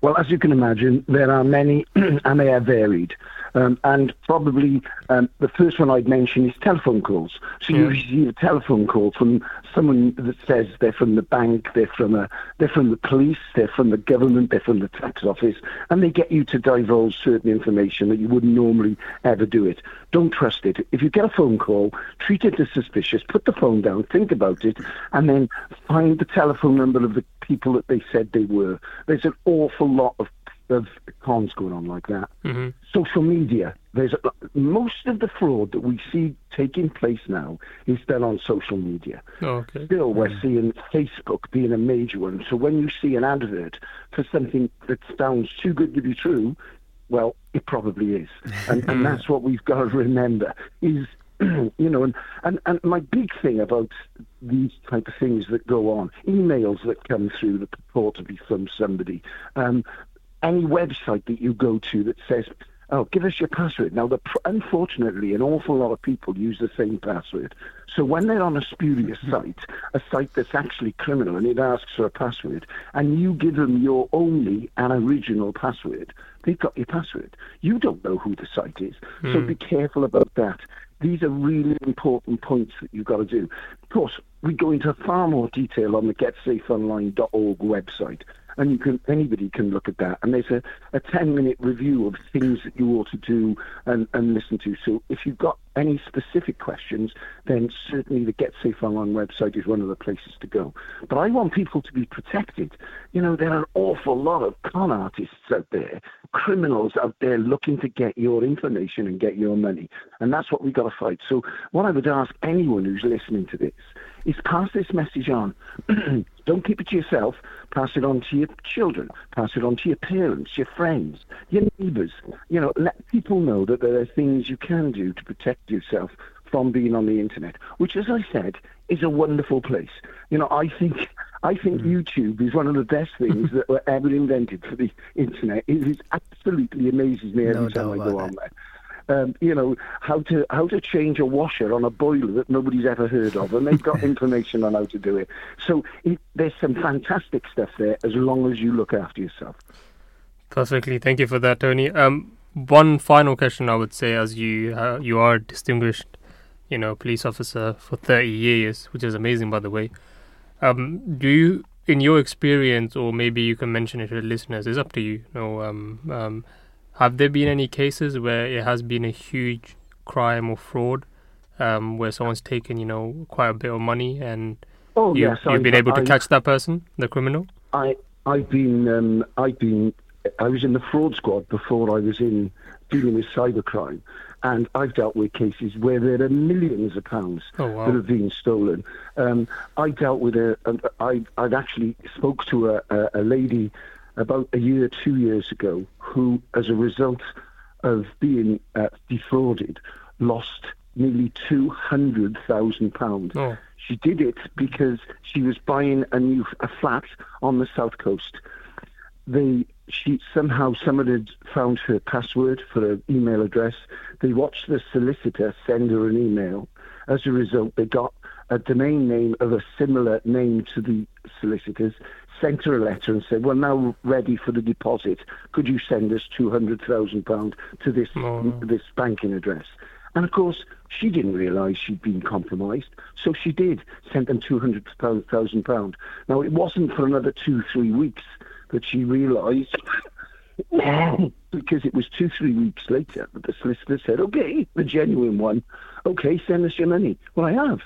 Well, as you can imagine, there are many, and they are varied. Um, and probably um, the first one I'd mention is telephone calls. So yeah. you receive a telephone call from someone that says they're from the bank, they're from a, they're from the police, they're from the government, they're from the tax office, and they get you to divulge certain information that you wouldn't normally ever do it. Don't trust it. If you get a phone call, treat it as suspicious. Put the phone down, think about it, and then find the telephone number of the people that they said they were. There's an awful lot of of cons going on like that. Mm-hmm. Social media. There's a, most of the fraud that we see taking place now is done on social media. Oh, okay. Still, we're mm-hmm. seeing Facebook being a major one. So when you see an advert for something that sounds too good to be true, well, it probably is, and, and that's what we've got to remember is you know, and, and, and my big thing about these type of things that go on, emails that come through that purport to be from somebody, um, any website that you go to that says, oh, give us your password. Now, the, unfortunately, an awful lot of people use the same password. So when they're on a spurious site, a site that's actually criminal, and it asks for a password, and you give them your only and original password, they've got your password. You don't know who the site is. Mm. So hmm. be careful about that. These are really important points that you've got to do. Of course, we go into far more detail on the getsafeonline.org website and you can anybody can look at that. And there's a, a 10 minute review of things that you ought to do and, and listen to. So if you've got any specific questions, then certainly the Get Safe Online website is one of the places to go. But I want people to be protected. You know, there are an awful lot of con artists out there, criminals out there looking to get your information and get your money. And that's what we've got to fight. So what I would ask anyone who's listening to this is pass this message on. Don't keep it to yourself. Pass it on to your children. Pass it on to your parents, your friends, your neighbours. You know, let people know that there are things you can do to protect yourself from being on the internet, which, as I said, is a wonderful place. You know, I think I think mm. YouTube is one of the best things that were ever invented for the internet. It is absolutely amazes me every no time I go on there. um, you know, how to how to change a washer on a boiler that nobody's ever heard of, and they've got information on how to do it. So it, there's some fantastic stuff there, as long as you look after yourself. Perfectly, thank you for that, Tony. Um, one final question, I would say, as you uh, you are distinguished, you know, police officer for thirty years, which is amazing, by the way. Um, do you, in your experience, or maybe you can mention it to the listeners, it's up to you. you know, um, um, have there been any cases where it has been a huge crime or fraud, um, where someone's taken, you know, quite a bit of money and oh, you, yes, you've I, been able to I, catch that person, the criminal? I I've been um, I've been I was in the fraud squad before I was in dealing with cybercrime, and I've dealt with cases where there are millions of pounds oh, wow. that have been stolen. Um, I dealt with a, a I I'd actually spoke to a, a, a lady about a year, two years ago, who, as a result of being uh, defrauded, lost nearly two hundred thousand pounds. Oh. She did it because she was buying a new a flat on the south coast. They she somehow someone had found her password for her email address. They watched the solicitor send her an email. As a result, they got a domain name of a similar name to the solicitors, sent her a letter and said, "We're now ready for the deposit. Could you send us two hundred thousand pound to this Oh. this banking address?" And of course, she didn't realise she'd been compromised, so she did send them two hundred thousand pound. Now it wasn't for another two three weeks that she realised. because it was two, three weeks later that the solicitor said, okay, the genuine one, okay, send us your money. Well, I have.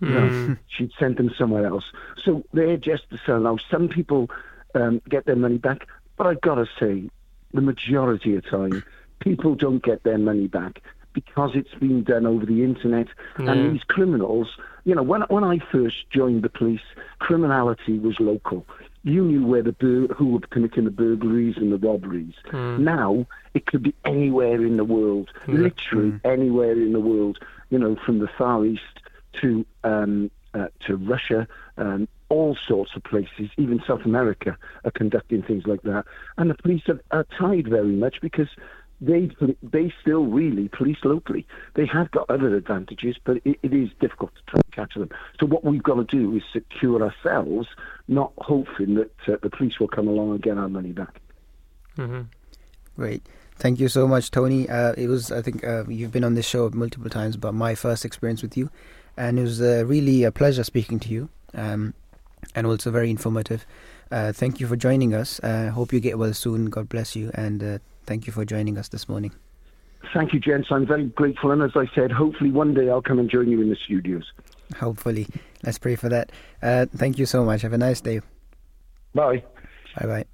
You know, she'd sent them somewhere else. So they're just the same. Now, some people um, get their money back, but I've got to say, the majority of time, people don't get their money back because it's been done over the internet. Yeah. And these criminals, you know, when when I first joined the police, criminality was local. You knew where the bur- who were committing the burglaries and the robberies. Now it could be anywhere in the world, literally anywhere in the world. You know, from the Far East to um, uh, to Russia, um, all sorts of places, even South America are conducting things like that. And the police are, are tied very much because they they still really police locally. They have got other advantages, but it, it is difficult to try and catch them. So what we've got to do is secure ourselves, not hoping that uh, the police will come along and get our money back. Mm-hmm. Great. Thank you so much, Tony. Uh, it was, I think, uh, you've been on this show multiple times, but my first experience with you, and it was uh, really a pleasure speaking to you, um, and also very informative. Uh, thank you for joining us. Uh, hope you get well soon. God bless you, and uh, thank you for joining us this morning. Thank you, gents. I'm very grateful, and as I said, hopefully one day I'll come and join you in the studios. Hopefully, let's pray for that. Uh, thank you so much. Have a nice day. Bye. Bye bye.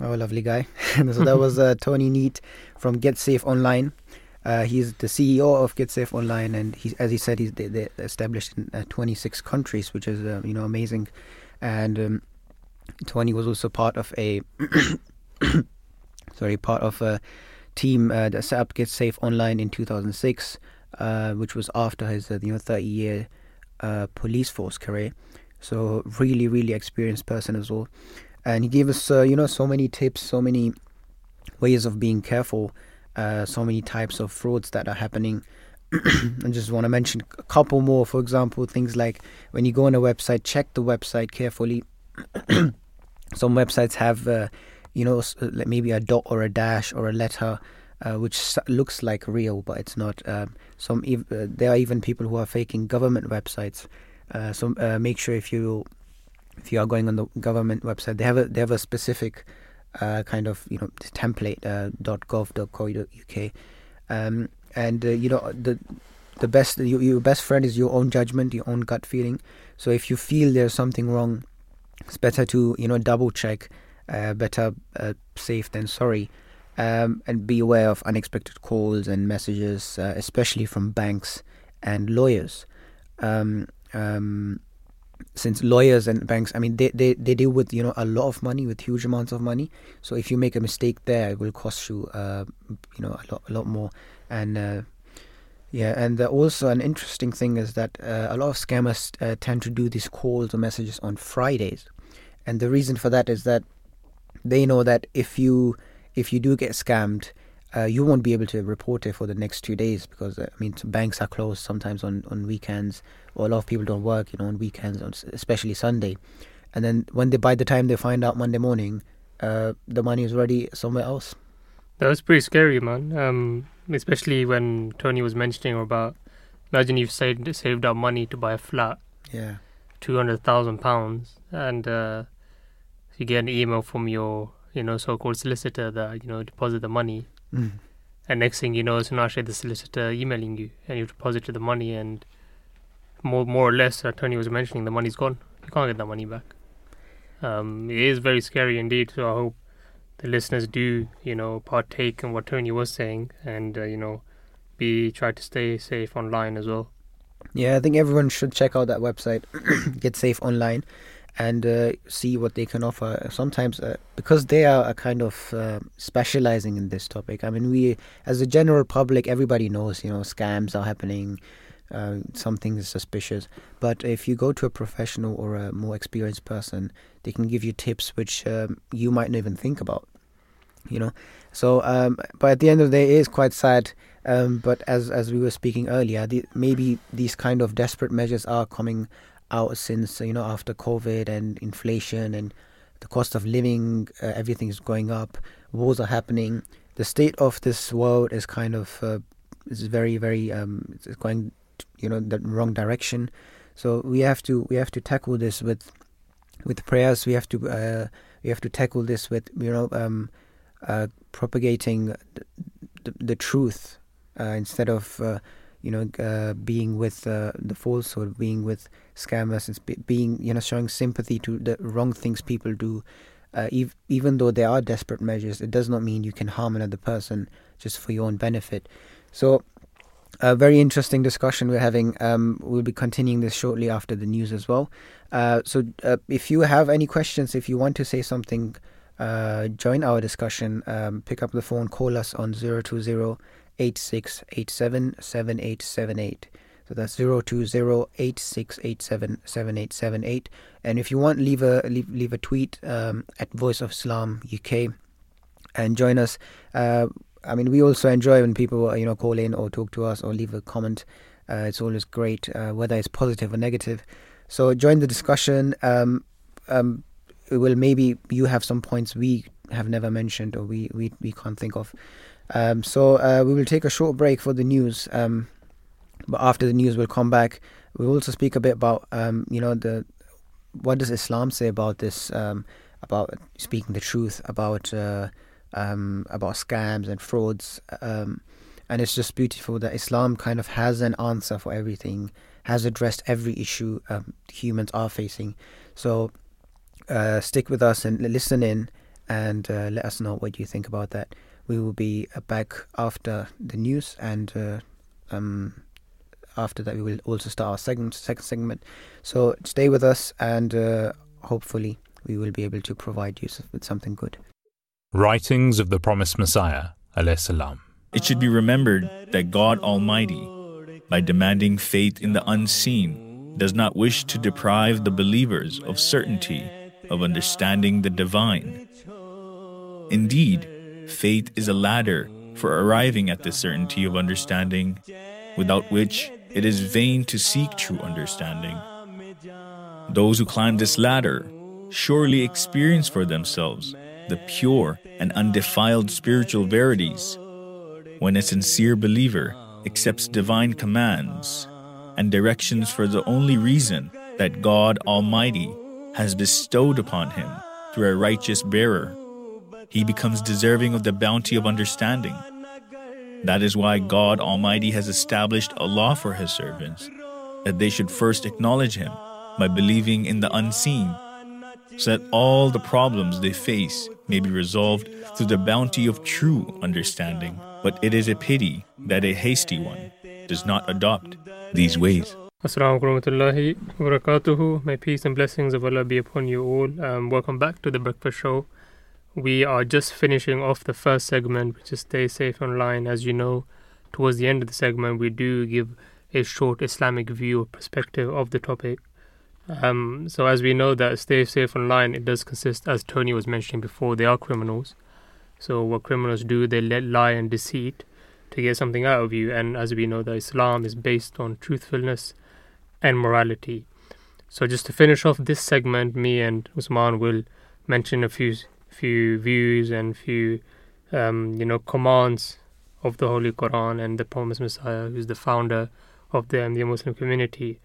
Oh, lovely guy. so that was uh, Tony Neate from Get Safe Online. Uh, he's the CEO of Get Safe Online, and he's, as he said, he's they, they're established in uh, 26 countries, which is uh, you know amazing. And um, Tony was also part of a sorry, part of a team uh, that set up Get Safe Online in 2006, uh, which was after his uh, you know 30 year uh, police force career. So really, really experienced person as well. And he gave us uh, you know so many tips, so many ways of being careful, so many types of frauds that are happening. I just want to mention a couple more. For example, things like when you go on a website, check the website carefully. Some websites have, uh, you know, uh, maybe a dot or a dash or a letter, uh, which looks like real, but it's not. Um, some ev- uh, there are even people who are faking government websites. Uh, so uh, make sure if you if you are going on the government website, they have a they have a specific uh, kind of you know template uh, .gov.co.uk, um, and you know the the best your, your best friend is your own judgment, your own gut feeling. So if you feel there's something wrong, it's better to you know double check. Uh, better uh, safe than sorry. Um, and be aware of unexpected calls and messages, uh, especially from banks and lawyers. Um, um, since lawyers and banks, I mean, they, they, they deal with you know a lot of money, with huge amounts of money. So if you make a mistake there, it will cost you, uh, you know, a lot a lot more. And uh, yeah, and also an interesting thing is that uh, a lot of scammers uh, tend to do these calls or messages on Fridays, and the reason for that is that they know that if you if you do get scammed, uh, you won't be able to report it for the next two days because uh, I mean banks are closed sometimes on, on weekends. Or a lot of people don't work you know on weekends especially Sunday. And then when they by the time they find out Monday morning uh, the money is already somewhere else. That was pretty scary man. Um, especially when Tony was mentioning about imagine you've saved saved up money to buy a flat. Yeah. Two hundred thousand pounds and uh, you get an email from your you know so-called solicitor that you know deposit the money Mm. And next thing you know, it's actually the solicitor emailing you, and you've deposited the money, and more more or less, attorney was mentioning the money's gone. You can't get that money back. Um, it is very scary indeed. So I hope the listeners do, you know, partake in what Tony was saying, and uh, you know, be try to stay safe online as well. Yeah, I think everyone should check out that website, Get Safe Online and uh, see what they can offer. Sometimes, uh, because they are a kind of uh, specializing in this topic. I mean, we, as a general public, everybody knows, you know, scams are happening. Uh, something is suspicious, but if you go to a professional or a more experienced person, they can give you tips which um, you might not even think about. You know, so um, but at the end of the day, it is quite sad. Um, but as as we were speaking earlier, the, maybe these kind of desperate measures are coming out since you know after COVID and inflation and the cost of living, uh, everything is going up. Wars are happening. The state of this world is kind of uh, is very very um, it's going you know the wrong direction. So we have to we have to tackle this with with prayers. We have to uh, we have to tackle this with you know um, uh, propagating the, the, the truth uh, instead of uh, you know, uh, being with uh, the falsehood, being with scammers, and being, you know, showing sympathy to the wrong things people do. Uh, ev- even though there are desperate measures, it does not mean you can harm another person just for your own benefit. So, a very interesting discussion we're having. Um, we'll be continuing this shortly after the news as well. Uh, so, uh, if you have any questions, if you want to say something, uh, join our discussion. Um, pick up the phone, call us on 020 86877878. So that's 02086877878. And if you want, leave a leave, leave a tweet um, at Voice of Islam UK and join us. Uh, I mean, we also enjoy when people you know call in or talk to us or leave a comment. Uh, it's always great, uh, whether it's positive or negative. So join the discussion. Um, um, maybe you have some points we have never mentioned or we, we, we can't think of. Um, so uh, we will take a short break for the news. Um, but after the news, we'll come back. We'll also speak a bit about, um, you know, the what does Islam say about this, um, about speaking the truth, about uh, um, about scams and frauds. Um, and it's just beautiful that Islam kind of has an answer for everything, has addressed every issue humans are facing. So uh, stick with us and listen in, and uh, let us know what you think about that we will be uh, back after the news and uh, um, after that we will also start our segment, second segment. So stay with us and uh, hopefully we will be able to provide you with something good. Writings of the Promised Messiah, salam. It should be remembered that God Almighty, by demanding faith in the unseen, does not wish to deprive the believers of certainty of understanding the divine. Indeed, Faith is a ladder for arriving at the certainty of understanding, without which it is vain to seek true understanding. Those who climb this ladder surely experience for themselves the pure and undefiled spiritual verities. When a sincere believer accepts divine commands and directions for the only reason that God Almighty has bestowed upon him through a righteous bearer he becomes deserving of the bounty of understanding. That is why God Almighty has established a law for His servants that they should first acknowledge Him by believing in the unseen, so that all the problems they face may be resolved through the bounty of true understanding. But it is a pity that a hasty one does not adopt these ways. Assalamu warahmatullahi wabarakatuh. May peace and blessings of Allah be upon you all. Um, welcome back to the Breakfast Show. We are just finishing off the first segment, which is Stay Safe Online. As you know, towards the end of the segment, we do give a short Islamic view or perspective of the topic. Um, so, as we know that Stay Safe Online, it does consist, as Tony was mentioning before, they are criminals. So what criminals do, they let lie and deceit to get something out of you. And as we know, that Islam is based on truthfulness and morality. So just to finish off this segment, me and Usman will mention a few few views and few um, you know commands of the Holy Quran and the Promised Messiah, who's the founder of the Muslim community.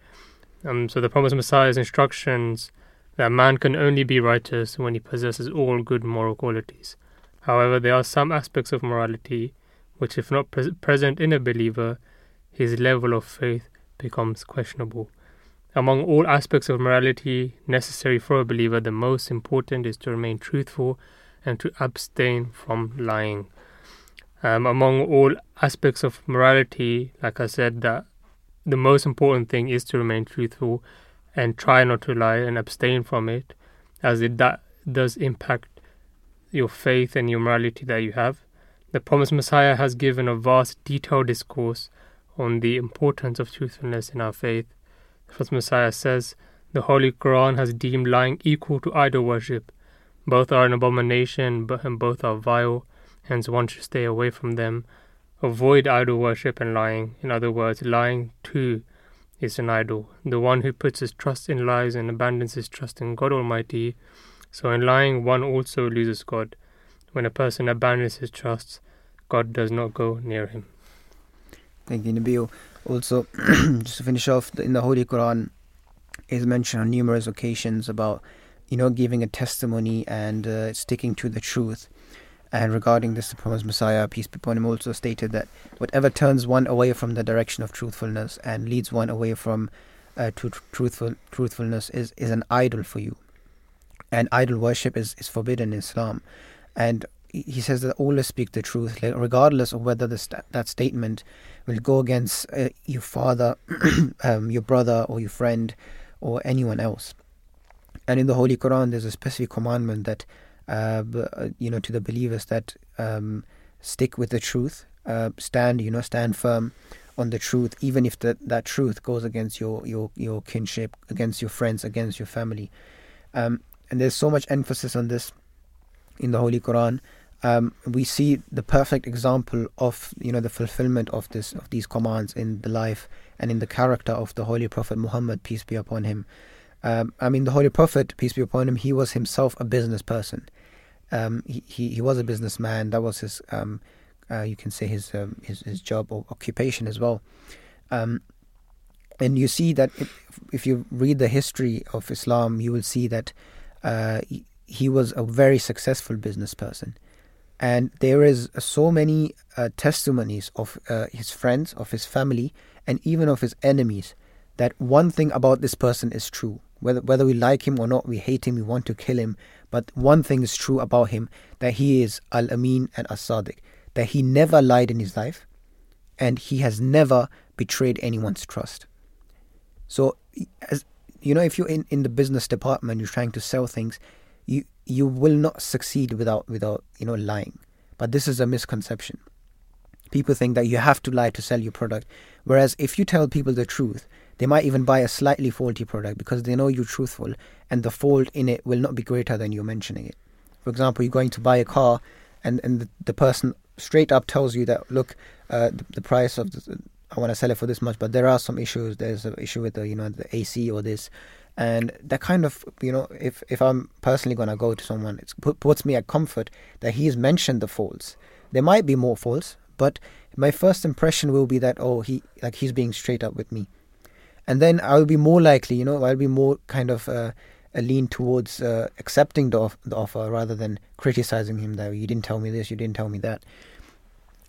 Um, so the Promised Messiah's instructions that man can only be righteous when he possesses all good moral qualities. However, there are some aspects of morality which, if not pre- present in a believer, his level of faith becomes questionable. Among all aspects of morality necessary for a believer, the most important is to remain truthful and to abstain from lying. Um, among all aspects of morality, like I said, that the most important thing is to remain truthful and try not to lie and abstain from it, as it that does impact your faith and your morality that you have. The promised Messiah has given a vast, detailed discourse on the importance of truthfulness in our faith first Messiah says, The Holy Quran has deemed lying equal to idol worship. Both are an abomination, and both are vile, hence one should stay away from them. Avoid idol worship and lying. In other words, lying too is an idol. The one who puts his trust in lies and abandons his trust in God Almighty. So in lying, one also loses God. When a person abandons his trust, God does not go near him. Thank you, Nabeel. Also, just to finish off, in the Holy Quran is mentioned on numerous occasions about, you know, giving a testimony and uh, sticking to the truth. And regarding this, the promised Messiah, peace be upon him, also stated that whatever turns one away from the direction of truthfulness and leads one away from uh, to truthful truthfulness is, is an idol for you. And idol worship is, is forbidden in Islam. And he says that always speak the truth, regardless of whether the st- that statement will go against uh, your father, um, your brother, or your friend, or anyone else. And in the Holy Quran, there's a specific commandment that, uh, uh, you know, to the believers that um, stick with the truth, uh, stand, you know, stand firm on the truth, even if that that truth goes against your your your kinship, against your friends, against your family. Um, and there's so much emphasis on this in the Holy Quran um, we see the perfect example of you know the fulfillment of this of these commands in the life and in the character of the Holy Prophet Muhammad peace be upon him. Um, I mean, the Holy Prophet peace be upon him, he was himself a business person. Um, he, he, he was a businessman. That was his um, uh, you can say his, um, his his job or occupation as well. Um, and you see that if, if you read the history of Islam, you will see that uh, he, he was a very successful business person and there is so many uh, testimonies of uh, his friends of his family and even of his enemies that one thing about this person is true. Whether whether we like him or not we hate him we want to kill him but one thing is true about him that he is al amin and as sadiq that he never lied in his life and he has never betrayed anyone's trust. So as you know if you're in, in the business department you're trying to sell things you you will not succeed without without you know lying. But this is a misconception. People think that you have to lie to sell your product. Whereas if you tell people the truth they might even buy a slightly faulty product because they know you're truthful and the fault in it will not be greater than you mentioning it. For example you're going to buy a car and and the, the person straight up tells you that look uh, the, the, price of the, I want to sell it for this much but there are some issues. There's an issue with the you know the AC or this and that kind of you know if if i'm personally going to go to someone it puts me at comfort that he's mentioned the faults. There might be more faults but my first impression will be that oh he like he's being straight up with me. And then i'll be more likely you know i'll be more kind of uh, a lean towards uh, accepting the, off- the offer rather than criticizing him that you didn't tell me this you didn't tell me that.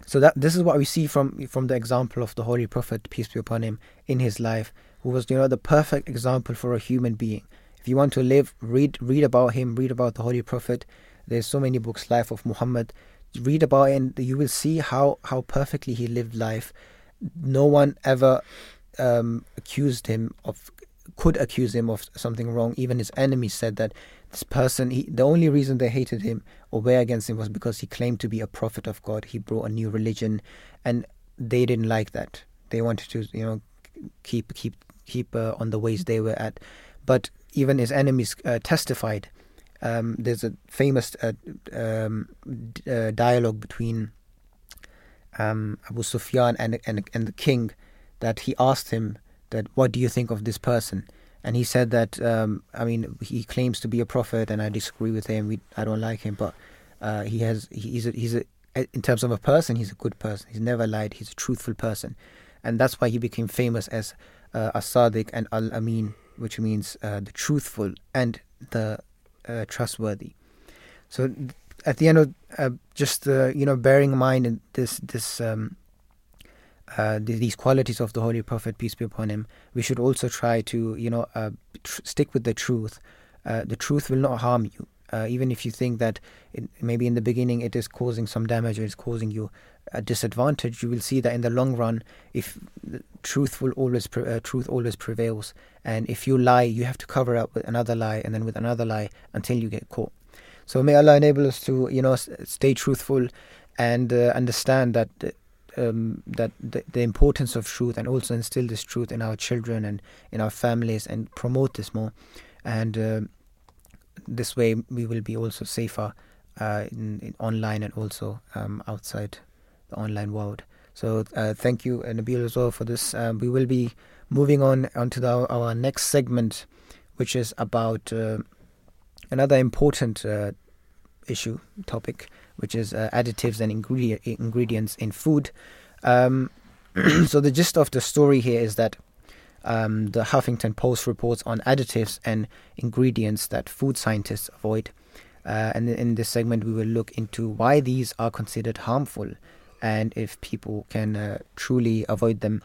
So that this is what we see from from the example of the holy prophet peace be upon him in his life who was you know the perfect example for a human being. If you want to live, read read about him, read about the Holy Prophet. There's so many books, Life of Muhammad. Read about it and you will see how how perfectly he lived life. No one ever um, accused him of could accuse him of something wrong. Even his enemies said that this person, he, the only reason they hated him or were against him was because he claimed to be a prophet of God. He brought a new religion, and they didn't like that. They wanted to, you know, keep keep keep uh, on the ways they were at. But even his enemies uh, testified um, there's a famous uh, um, uh, dialogue between um, Abu Sufyan and, and and the king that he asked him that what do you think of this person? And he said that um, I mean he claims to be a prophet and I disagree with him we, I don't like him but uh, he has he's a, he's a in terms of a person he's a good person. He's never lied. He's a truthful person. And that's why he became famous as uh, as-sadiq and al-amin which means uh, the truthful and the uh, trustworthy so at the end of uh, just uh, you know bearing in mind this this um, uh, these qualities of the Holy Prophet, peace be upon him, we should also try to, you know, uh, tr- stick with the truth. Uh, the truth will not harm you, uh, even if you think that it, maybe in the beginning it is causing some damage or it's causing you a disadvantage. You will see that in the long run, if truth will always pre- uh, truth always prevails, and if you lie, you have to cover up with another lie and then with another lie until you get caught. So may Allah enable us to, you know, stay truthful and uh, understand that um, that the, the, importance of truth and also instill this truth in our children and in our families and promote this more and uh, this way we will be also safer uh, in, in, online and also um, outside the online world so uh, thank you Nabeel as well for this um, we will be moving on onto the, our next segment which is about uh, another important uh, issue topic which is uh, additives and ingredient, ingredients in food. Um, so the gist of the story here is that um, the Huffington Post reports on additives and ingredients that food scientists avoid. Uh, and in this segment, we will look into why these are considered harmful and if people can uh, truly avoid them.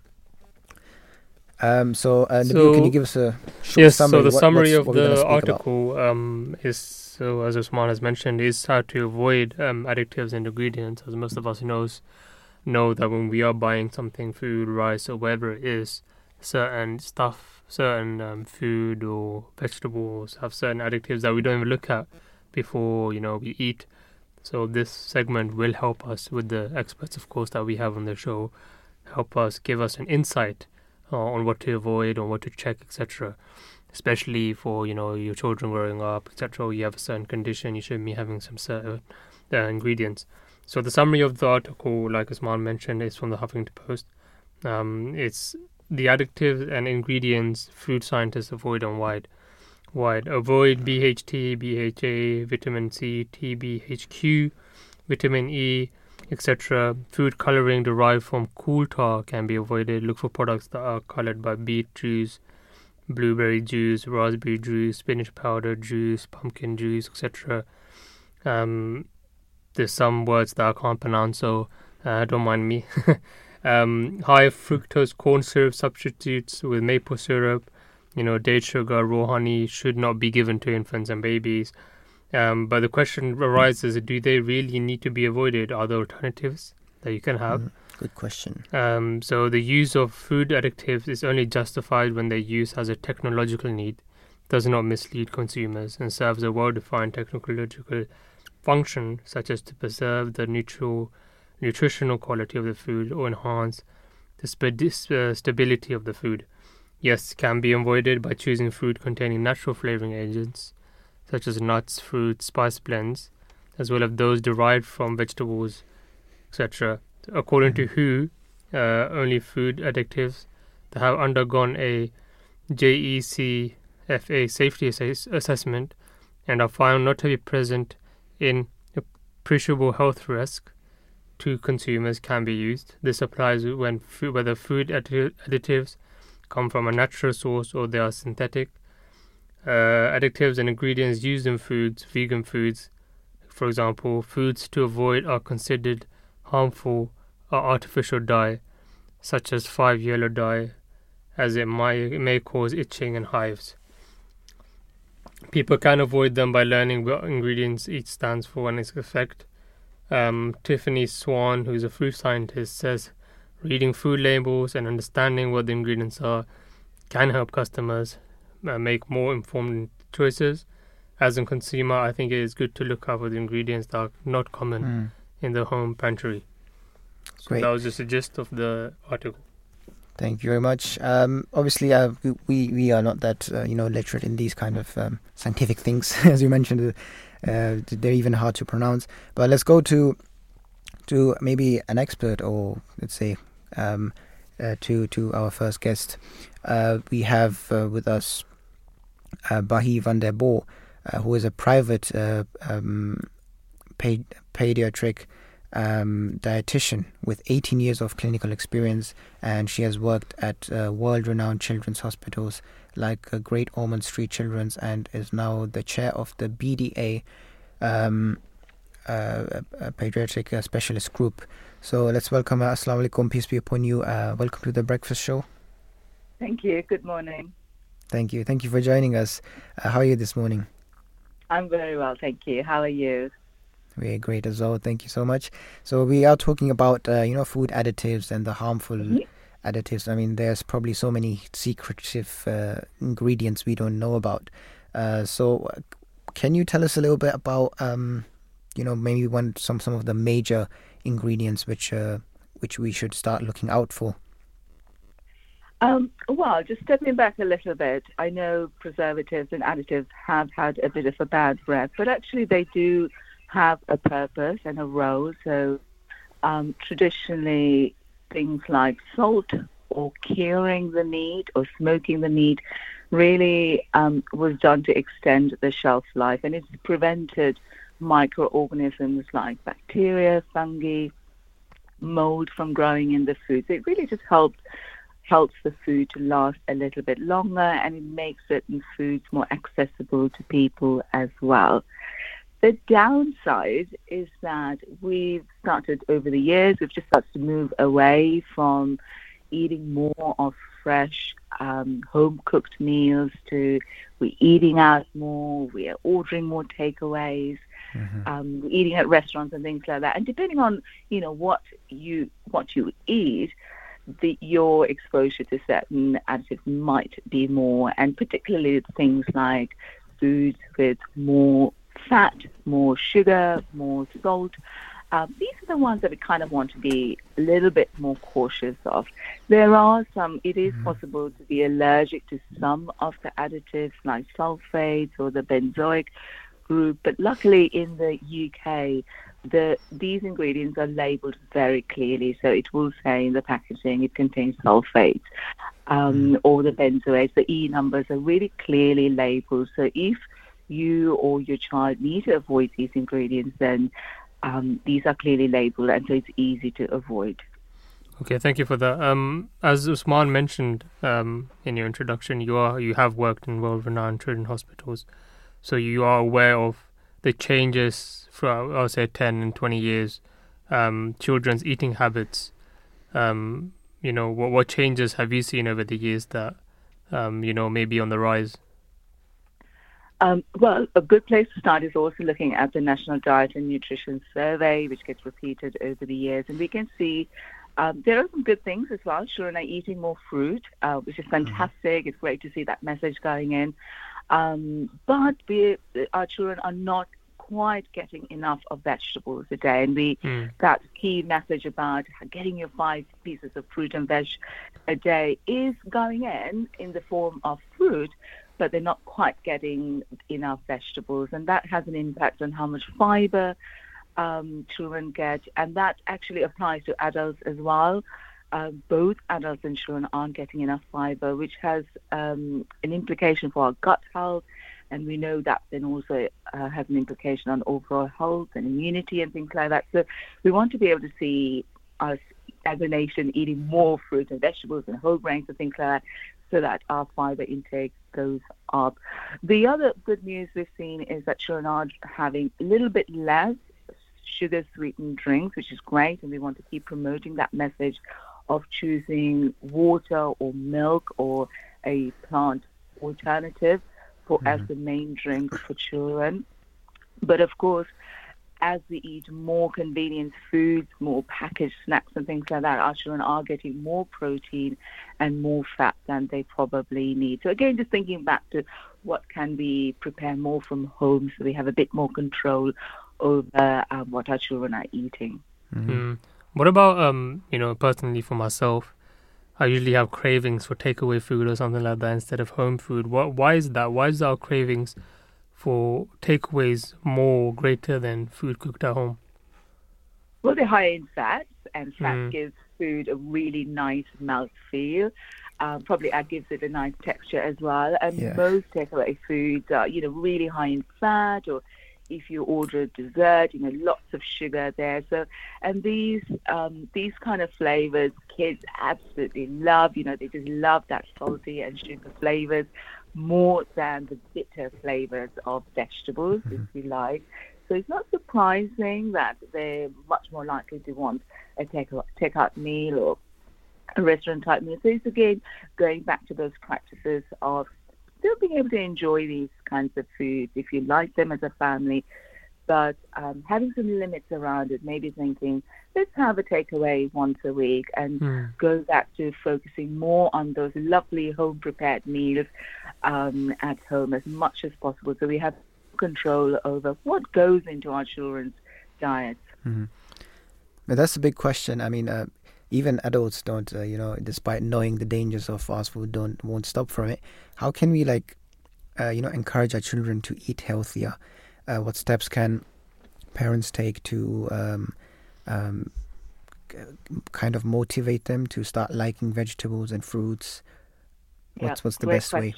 Um, so, uh, Nabeel, so, can you give us a short yes, summary? so the what, summary of the article um, is so, as Usman has mentioned, is how to avoid um, additives and ingredients. As most of us knows know that when we are buying something, food, rice, or whatever it is, certain stuff, certain um, food or vegetables have certain additives that we don't even look at before you know we eat. So this segment will help us with the experts, of course, that we have on the show, help us give us an insight uh, on what to avoid, on what to check, etc especially for you know your children growing up, etc. You have a certain condition, you should be having some certain uh, ingredients. So the summary of the article, like Usman mentioned, is from the Huffington Post. Um, it's the additives and ingredients food scientists avoid on wide. Avoid BHT, BHA, vitamin C, TBHQ, vitamin E, etc. Food coloring derived from coal tar can be avoided. Look for products that are colored by beet juice, blueberry juice, raspberry juice, spinach powder juice, pumpkin juice, etc. Um, there's some words that I can't pronounce, so uh, don't mind me. um, high fructose corn syrup substitutes with maple syrup, you know, date sugar, raw honey should not be given to infants and babies. Um, but the question arises: Do they really need to be avoided? Are there alternatives that you can have? Mm. Good question. Um, so the use of food additives is only justified when their use has a technological need, does not mislead consumers, and serves a well-defined technological function, such as to preserve the neutral, nutritional quality of the food or enhance the sp- uh, stability of the food. Yes, can be avoided by choosing food containing natural flavoring agents, such as nuts, fruits, spice blends, as well as those derived from vegetables, etc according to WHO, uh, only food additives that have undergone a JECFA safety ass- assessment and are found not to be present in appreciable health risk to consumers can be used. This applies when food, whether food additives come from a natural source or they are synthetic. Uh, additives and ingredients used in foods, vegan foods, for example, foods to avoid are considered harmful or artificial dye, such as 5 yellow dye, as it may, it may cause itching and hives. People can avoid them by learning what ingredients each stands for and its effect. Um, Tiffany Swan, who's a food scientist, says reading food labels and understanding what the ingredients are can help customers uh, make more informed choices. As a consumer, I think it is good to look out for the ingredients that are not common mm. in the home pantry. So Great. that was just a gist of the article. Thank you very much. Um, obviously, uh, we we are not that uh, you know literate in these kind of um, scientific things, as you mentioned. Uh, they're even hard to pronounce. But let's go to to maybe an expert, or let's say um, uh, to to our first guest. Uh, we have uh, with us Bahee Van de Bor, who is a private um, pediatric um, dietitian with 18 years of clinical experience, and she has worked at uh, world-renowned children's hospitals like uh, Great Ormond Street Children's, and is now the chair of the BDA um, uh, pediatric uh, specialist group. So let's welcome uh, Assalamu alaikum, peace be upon you. Uh, welcome to the breakfast show. Thank you. Good morning. Thank you. Thank you for joining us. Uh, how are you this morning? I'm very well, thank you. How are you? Very great as well. Thank you so much. So we are talking about uh, you know food additives and the harmful mm-hmm. additives. I mean, there's probably so many secretive uh, ingredients we don't know about. Uh, so can you tell us a little bit about um, you know maybe one some some of the major ingredients which uh, which we should start looking out for? Um, well, just stepping back a little bit, I know preservatives and additives have had a bit of a bad rep, but actually they do have a purpose and a role. So um, traditionally, things like salt or curing the meat or smoking the meat really um, was done to extend the shelf life, and it's prevented microorganisms like bacteria, fungi, mold from growing in the food. So it really just helps helps the food to last a little bit longer, and it makes certain foods more accessible to people as well. The downside is that we've started over the years, we've just started to move away from eating more of fresh, um, home cooked meals to we're eating out more, we are ordering more takeaways, mm-hmm. um, we're eating at restaurants and things like that. And depending on you know what you what you eat, the, your exposure to certain additives might be more, and particularly things like foods with more fat, more sugar, more salt. Um, these are the ones that we kind of want to be a little bit more cautious of. There are some, it is mm-hmm. possible to be allergic to some of the additives like sulfates or the benzoic group, but luckily in the UK, the these ingredients are labeled very clearly. So it will say in the packaging it contains sulfates um, mm-hmm. or the benzoates. The E numbers are really clearly labeled. So if you or your child need to avoid these ingredients, then um, these are clearly labeled, and so it's easy to avoid. Okay, thank you for that. Um, as Usman mentioned um, in your introduction, you are you have worked in world-renowned children's hospitals, so you are aware of the changes throughout, I'll say, ten and twenty years, um, children's eating habits. Um, you know, what what changes have you seen over the years that um, you know maybe on the rise? Um, well, a good place to start is also looking at the National Diet and Nutrition Survey, which gets repeated over the years, and we can see um, there are some good things as well. Children are eating more fruit, uh, which is mm-hmm. fantastic. Mm-hmm. It's great to see that message going in. Um, but we, our children are not quite getting enough of vegetables a day. And we mm. that key message about getting your five pieces of fruit and veg a day is going in in the form of fruit, but they're not quite getting enough vegetables, and that has an impact on how much fiber um, children get, and that actually applies to adults as well. Uh, both adults and children aren't getting enough fiber, which has um, an implication for our gut health, and we know that then also uh, has an implication on overall health and immunity and things like that. So we want to be able to see us as a nation eating more fruit and vegetables and whole grains and things like that so that our fiber intake goes up. The other good news we've seen is that children are having a little bit less sugar sweetened drinks, which is great, and we want to keep promoting that message of choosing water or milk or a plant alternative for mm-hmm. as the main drink for children. But of course, as we eat more convenience foods, more packaged snacks and things like that, our children are getting more protein and more fat than they probably need. So again, just thinking back to what can we prepare more from home so we have a bit more control over um, what our children are eating. Mm-hmm. Mm. What about, um, you know, personally for myself, I usually have cravings for takeaway food or something like that instead of home food. What? Why is that? Why is our cravings for takeaways more greater than food cooked at home? Well, they're high in fats, and fat Mm. gives food a really nice mouth feel. Um, probably uh, gives it a nice texture as well. And Yeah. most takeaway foods are, you know, really high in fat, or if you order a dessert, you know, lots of sugar there. So, and these um, these kind of flavors, kids absolutely love. You know, they just love that salty and sugar flavors more than the bitter flavors of vegetables, if you like. So it's not surprising that they're much more likely to want a take takeout meal or a restaurant type meal. So it's again going back to those practices of still being able to enjoy these kinds of foods if you like them as a family, but um, having some limits around it. Maybe thinking let's have a takeaway once a week and Mm. go back to focusing more on those lovely home prepared meals um, at home as much as possible, so we have control over what goes into our children's diets. hmm But that's a big question. I mean, uh, even adults don't, uh, you know, despite knowing the dangers of fast food, don't won't stop from it. How can we like, uh, you know, encourage our children to eat healthier? Uh, what steps can parents take to um, um, kind of motivate them to start liking vegetables and fruits? What's Yeah, what's the best way?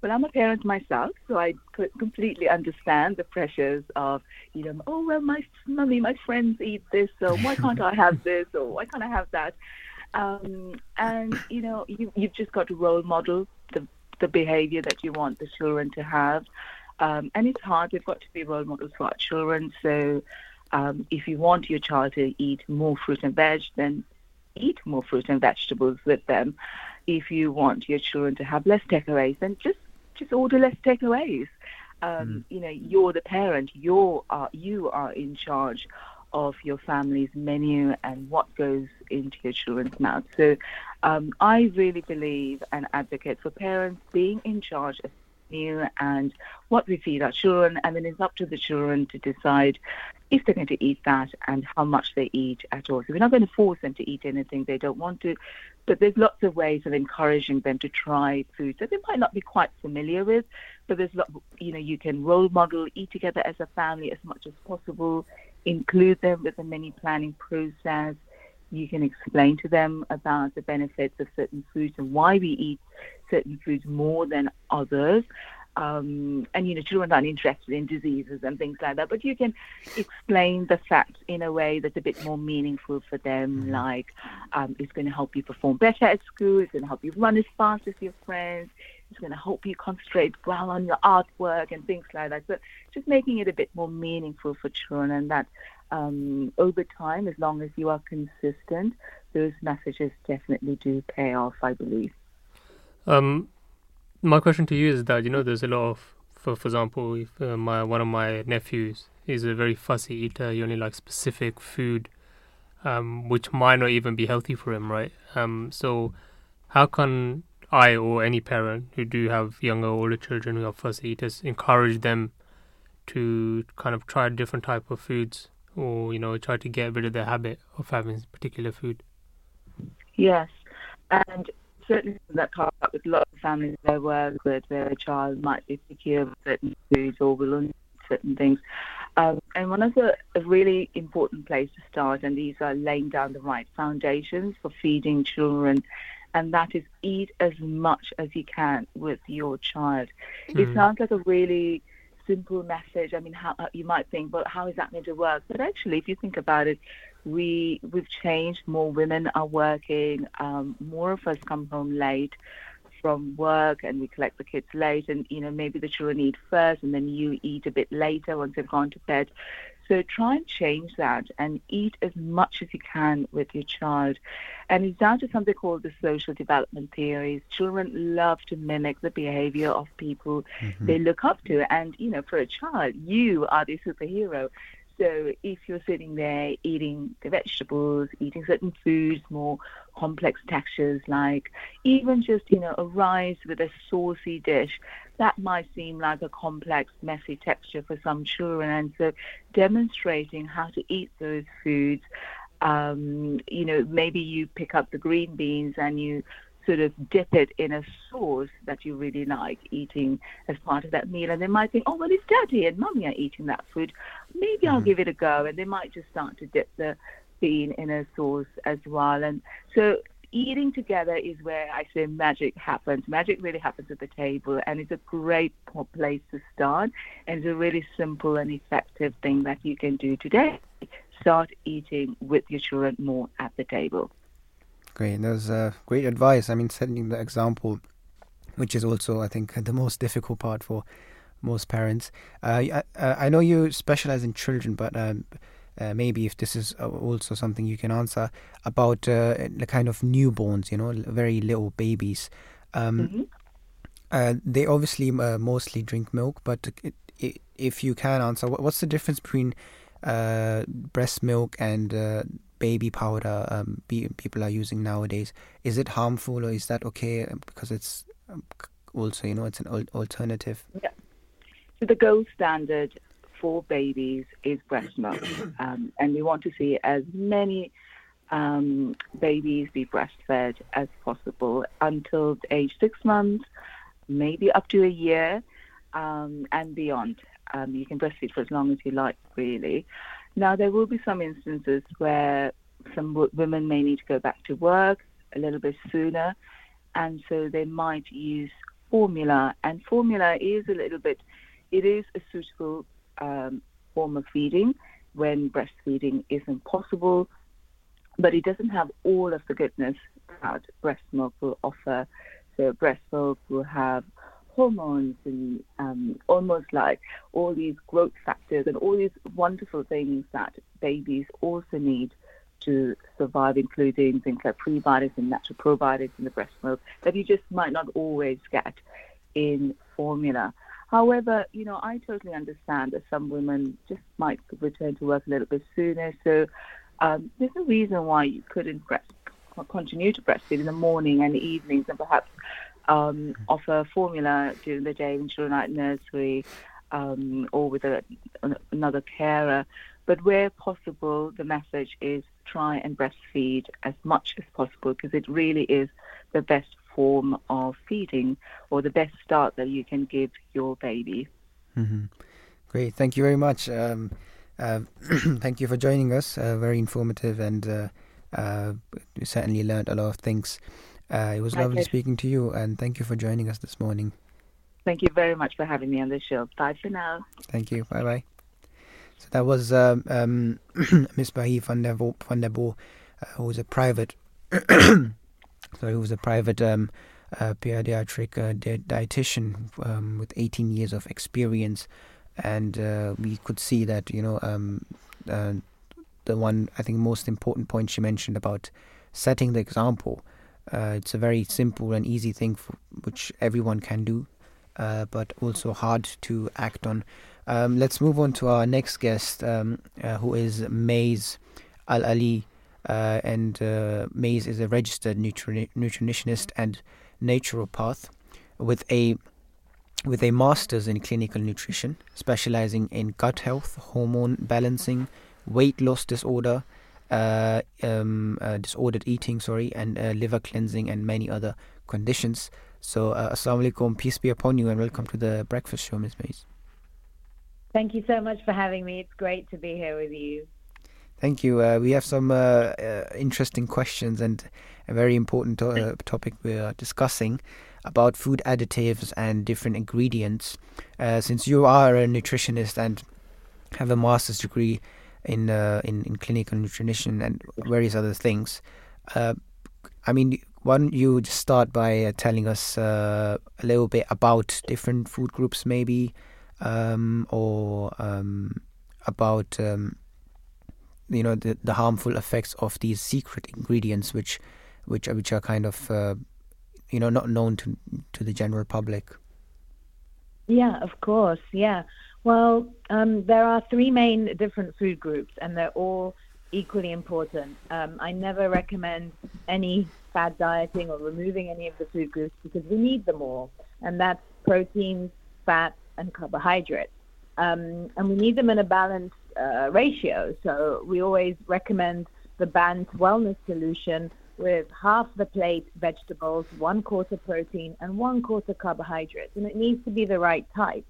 Well, I'm a parent myself, so I could completely understand the pressures of, you know, oh well, my mummy, my friends eat this, so why can't I have this, or why can't I have that? Um, and you know, you you've just got to role model the the behavior that you want the children to have, um, and it's hard. We've got to be role models for our children. So, um, if you want your child to eat more fruit and veg, then eat more fruit and vegetables with them. If you want your children to have less takeaways, then just just order less takeaways. Um, You know, you're the parent. You're uh, you are in charge of your family's menu and what goes into your children's mouth. So, um, I really believe and advocate for parents being in charge and what we feed our children, and then it's up to the children to decide if they're going to eat that and how much they eat at all. So we're not going to force them to eat anything they don't want to, but there's lots of ways of encouraging them to try foods that they might not be quite familiar with. But there's lot, you know, you can role model, eat together as a family as much as possible, include them with the menu planning process. You can explain to them about the benefits of certain foods and why we eat certain foods more than others. Um, and you know, children aren't interested in diseases and things like that, but you can explain the facts in a way that's a bit more meaningful for them. Like, um, it's going to help you perform better at school. It's going to help you run as fast as your friends. It's going to help you concentrate well on your artwork and things like that. So, just making it a bit more meaningful for children, and that um, over time, as long as you are consistent, those messages definitely do pay off. I believe. Um, my question to you is that you know there's a lot of, for for example, if uh, my one of my nephews is a very fussy eater. He only likes specific food, um, which might not even be healthy for him, right? Um, so how can I or any parent who do have younger or older children who are fussy eaters encourage them to kind of try different type of foods or you know try to get rid of the habit of having particular food? Yes, and certainly that comes up with lots of families I work with where a child might be picky of certain foods or will eat certain things. Um, and one of the a really important place to start, and these are laying down the right foundations for feeding children, and that is eat as much as you can with your child. It Mm. sounds like a really simple message. I mean, how you might think, well, how is that going to work? But actually, if you think about it, we we've changed. More women are working. Um, more of us come home late from work, and we collect the kids late. And you know, maybe the children eat first, and then you eat a bit later once they've gone to bed. So try and change that and eat as much as you can with your child. And it's down to something called the social development theories. Children love to mimic the behavior of people mm-hmm. they look up to. And, you know, for a child, you are the superhero. So if you're sitting there eating the vegetables, eating certain foods, more complex textures, like even just, you know, a rice with a saucy dish, that might seem like a complex, messy texture for some children. And so demonstrating how to eat those foods Um, you know, maybe you pick up the green beans and you sort of dip it in a sauce that you really like eating as part of that meal. And they might think, oh, well, if daddy and mummy are eating that food. Maybe mm-hmm. I'll give it a go. And they might just start to dip the bean in a sauce as well. And so eating together is where I say magic happens. Magic really happens at the table, and it's a great place to start. And it's a really simple and effective thing that you can do today. Start eating with your children more at the table. Great. That was uh, great advice. I mean, setting the example, which is also, I think, the most difficult part for most parents. Uh, I, uh, I know you specialize in children, but um, uh, maybe if this is uh, also something you can answer about uh, the kind of newborns, you know, very little babies. Um, mm-hmm. Uh, they obviously uh, mostly drink milk, but it, it, if you can answer, what's the difference between uh, breast milk and baby powder um, be, people are using nowadays? Is it harmful or is that okay because it's um, also, you know, it's an alternative? Yeah. So the gold standard for babies is breast milk, um, and we want to see as many um, babies be breastfed as possible until age six months, maybe up to a year, um, and beyond. Um, you can breastfeed for as long as you like, really. Now, there will be some instances where some w- women may need to go back to work a little bit sooner, and so they might use formula. And formula is a little bit, it is a suitable um, form of feeding when breastfeeding isn't possible, but it doesn't have all of the goodness that breast milk will offer. So breast milk will have hormones and um, almost like all these growth factors and all these wonderful things that babies also need to survive, including things like prebiotics and natural probiotics in the breast milk that you just might not always get in formula. However, you know, I totally understand that some women just might return to work a little bit sooner. So um, there's a reason why you couldn't breast, continue to breastfeed in the morning and the evenings and perhaps um, offer formula during the day when children at nursery um, or with a, another carer. But where possible, the message is try and breastfeed as much as possible because it really is the best form of feeding or the best start that you can give your baby. Mm-hmm. Great, thank you very much. Um, uh, thank you for joining us. Uh, very informative, and uh, uh we certainly learned a lot of things. Uh, it was My lovely pleasure. speaking to you, and thank you for joining us this morning. Thank you very much for having me on the show. Bye for now. Thank you. Bye bye. So that was um, um, Miss Bahee van der, Vo- van der Bo, uh, who was a private so he was a private um, uh, pediatric uh, di- dietitian um, with 18 years of experience, and uh, we could see that you know um, uh, the one I think most important point she mentioned about setting the example. Uh, it's a very simple and easy thing for, which everyone can do, uh, but also hard to act on. Um, let's move on to our next guest, um, who is Mays Al Ali. Uh, and uh, Mays is a registered nutri- nutritionist and naturopath with a with a master's in clinical nutrition, specializing in gut health, hormone balancing, weight loss disorder, uh, um, uh, disordered eating, sorry, and uh, liver cleansing, and many other conditions. So, uh, Assalamu alaikum, peace be upon you, and welcome to the breakfast show, Ms. Mays. Thank you so much for having me. It's great to be here with you. Thank you. Uh, we have some uh, uh, interesting questions and a very important to- uh, topic we are discussing about food additives and different ingredients. Uh, since you are a nutritionist and have a master's degree in uh, in, in, clinical nutrition and various other things, I mean, why don't you just start by telling us a little bit about different food groups, maybe, um, or um, about um, you know the, the harmful effects of these secret ingredients which which are, which are kind of uh, you know not known to to the general public? Yeah of course. Yeah well um, there are three main different food groups and they're all equally important um, i never recommend any fad dieting or removing any of the food groups because we need them all and that's proteins fats and carbohydrates um, and we need them in a balanced uh, ratio. So we always recommend the Bant Wellness Solution with half the plate vegetables, one quarter protein, and one quarter carbohydrates. And it needs to be the right type.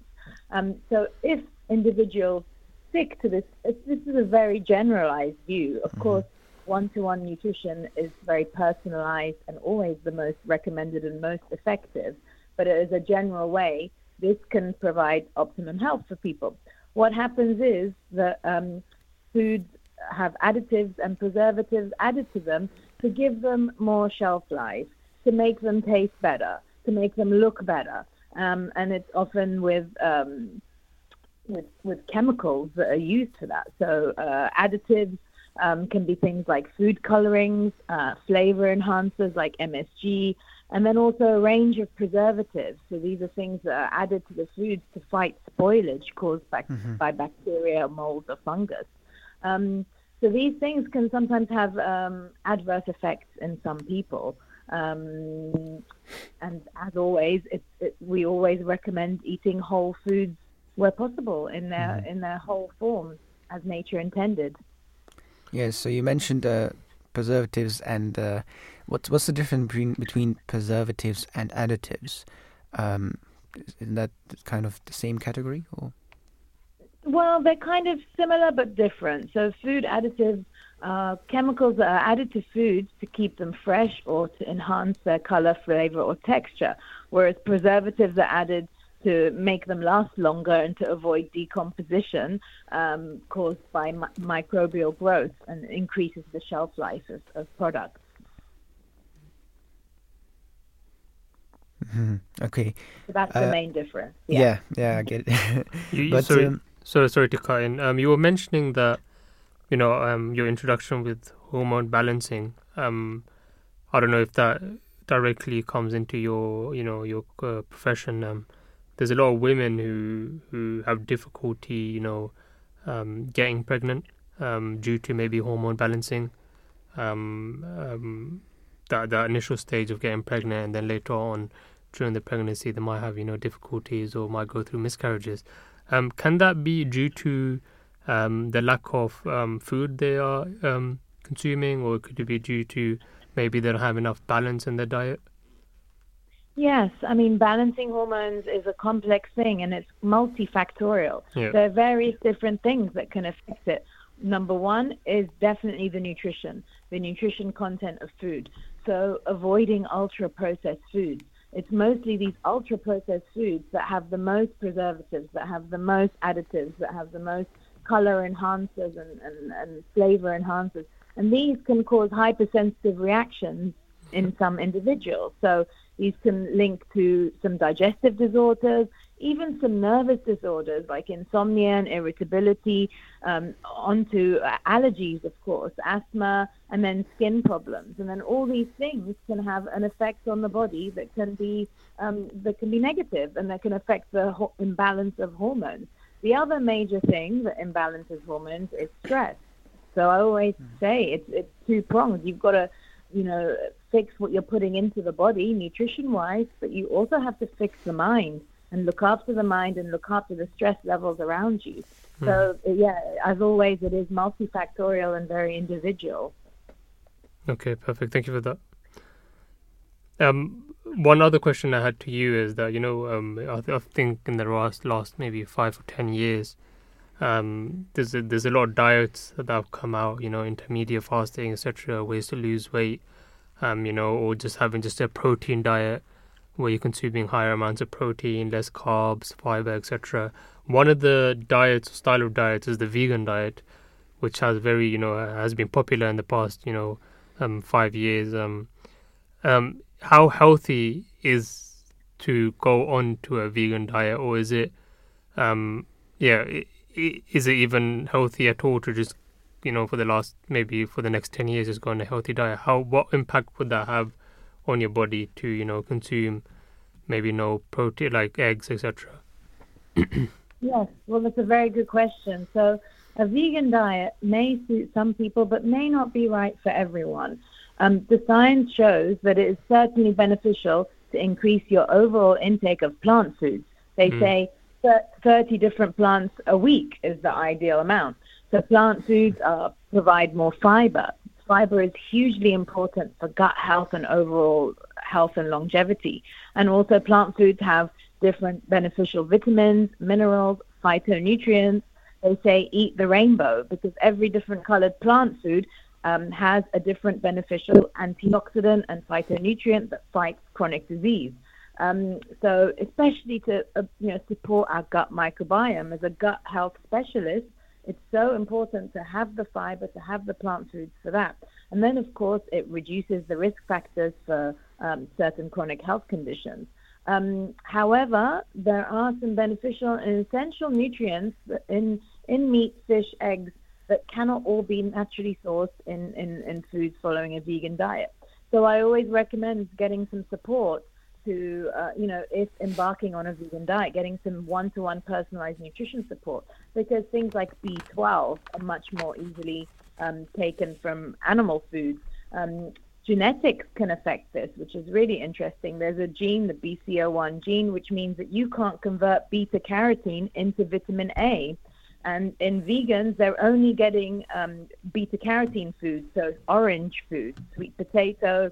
Um, so if individuals stick to this, this is a very generalized view. Of mm-hmm. course, one-to-one nutrition is very personalized and always the most recommended and most effective. But as a general way, this can provide optimum health for people. What happens is that um, foods have additives and preservatives added to them to give them more shelf life, to make them taste better, to make them look better. Um, and it's often with, um, with, with chemicals that are used for that. So uh, additives um, can be things like food colorings, uh, flavor enhancers like MSG, and then also a range of preservatives. So these are things that are added to the foods to fight spoilage caused by, mm-hmm. by bacteria, mold, or fungus. Um, so these things can sometimes have um, adverse effects in some people. Um, and as always, it, it, we always recommend eating whole foods where possible in their mm-hmm. in their whole form as nature intended. Yes. So you mentioned uh, preservatives and uh, what's what's the difference between between preservatives and additives? Um, isn't that kind of the same category or? Well, they're kind of similar but different. So, food additives uh, chemicals that are added to foods to keep them fresh or to enhance their color, flavor, or texture, whereas preservatives are added to make them last longer and to avoid decomposition um, caused by mi- microbial growth and increases the shelf life of, of products. Mm-hmm. Okay. So that's uh, the main difference. Yeah, yeah, yeah I get it. you, but, sorry, um, sorry, sorry to cut in. Um, you were mentioning that, you know, um, your introduction with hormone balancing. Um, I don't know if that directly comes into your, you know, your uh, profession. Um, there's a lot of women who who have difficulty, you know, um, getting pregnant um, due to maybe hormone balancing. Um, that that initial stage of getting pregnant, and then later on during the pregnancy, they might have you know difficulties or might go through miscarriages. Can that be due to um, the lack of um, food they are um, consuming, or could it be due to maybe they don't have enough balance in their diet? Yes, I mean, balancing hormones is a complex thing and it's multifactorial. Yeah. There are various different things that can affect it. Number one is definitely the nutrition, the nutrition content of food. So, avoiding ultra processed foods. It's mostly these ultra processed foods that have the most preservatives, that have the most additives, that have the most color enhancers and, and, and flavor enhancers. And these can cause hypersensitive reactions in some individuals. So these can link to some digestive disorders, even some nervous disorders like insomnia and irritability, um, onto allergies, of course, asthma, and then skin problems. And then all these things can have an effect on the body that can be um, that can be negative and that can affect the ho- imbalance of hormones. The other major thing that imbalances hormones is stress. So I always hmm. say it's it's two pronged. You've got to you know, fix what you're putting into the body nutrition wise, but you also have to fix the mind and look after the mind and look after the stress levels around you. Mm. So, yeah, as always, it is multifactorial and very individual. Okay, perfect. Thank you for that. Um, one other question I had to you is that you know um, I, th- I, think in the last last maybe five or ten years, um, there's a, there's a lot of diets that have come out. You know, intermediate fasting, etc. Ways to lose weight. Um, you know, or just having just a protein diet where you're consuming higher amounts of protein, less carbs, fiber, etc. One of the diets, style of diets, is the vegan diet, which has very, you know, has been popular in the past, you know, um, five years. Um, um, how healthy is to go on to a vegan diet, or is it, um, yeah, is it even healthy at all to just, you know, for the last maybe for the next ten years, just go on a healthy diet? How what impact would that have on your body to you know consume maybe no protein like eggs etc yes. Well that's a very good question. So a vegan diet may suit some people but may not be right for everyone um, the science shows that it is certainly beneficial to increase your overall intake of plant foods they mm. say 30 different plants a week is the ideal amount so plant foods uh, provide more fiber fiber is hugely important for gut health and overall health and longevity. And also, plant foods have different beneficial vitamins, minerals, phytonutrients. They say eat the rainbow because every different colored plant food um, has a different beneficial antioxidant and phytonutrient that fights chronic disease. Um, so, especially to uh, you know support our gut microbiome as a gut health specialist, it's so important to have the fiber, to have the plant foods for that. And then, of course, it reduces the risk factors for um, certain chronic health conditions. Um, however, there are some beneficial and essential nutrients in, in meat, fish, eggs that cannot all be naturally sourced in, in, in foods following a vegan diet. So I always recommend getting some support to, uh, you know, if embarking on a vegan diet, getting some one-to-one personalized nutrition support because things like B12 are much more easily um, taken from animal foods. Um, genetics can affect this, which is really interesting. There's a gene, the BCO1 gene, which means that you can't convert beta carotene into vitamin A. And in vegans, they're only getting um, beta carotene foods, so orange foods, sweet potato,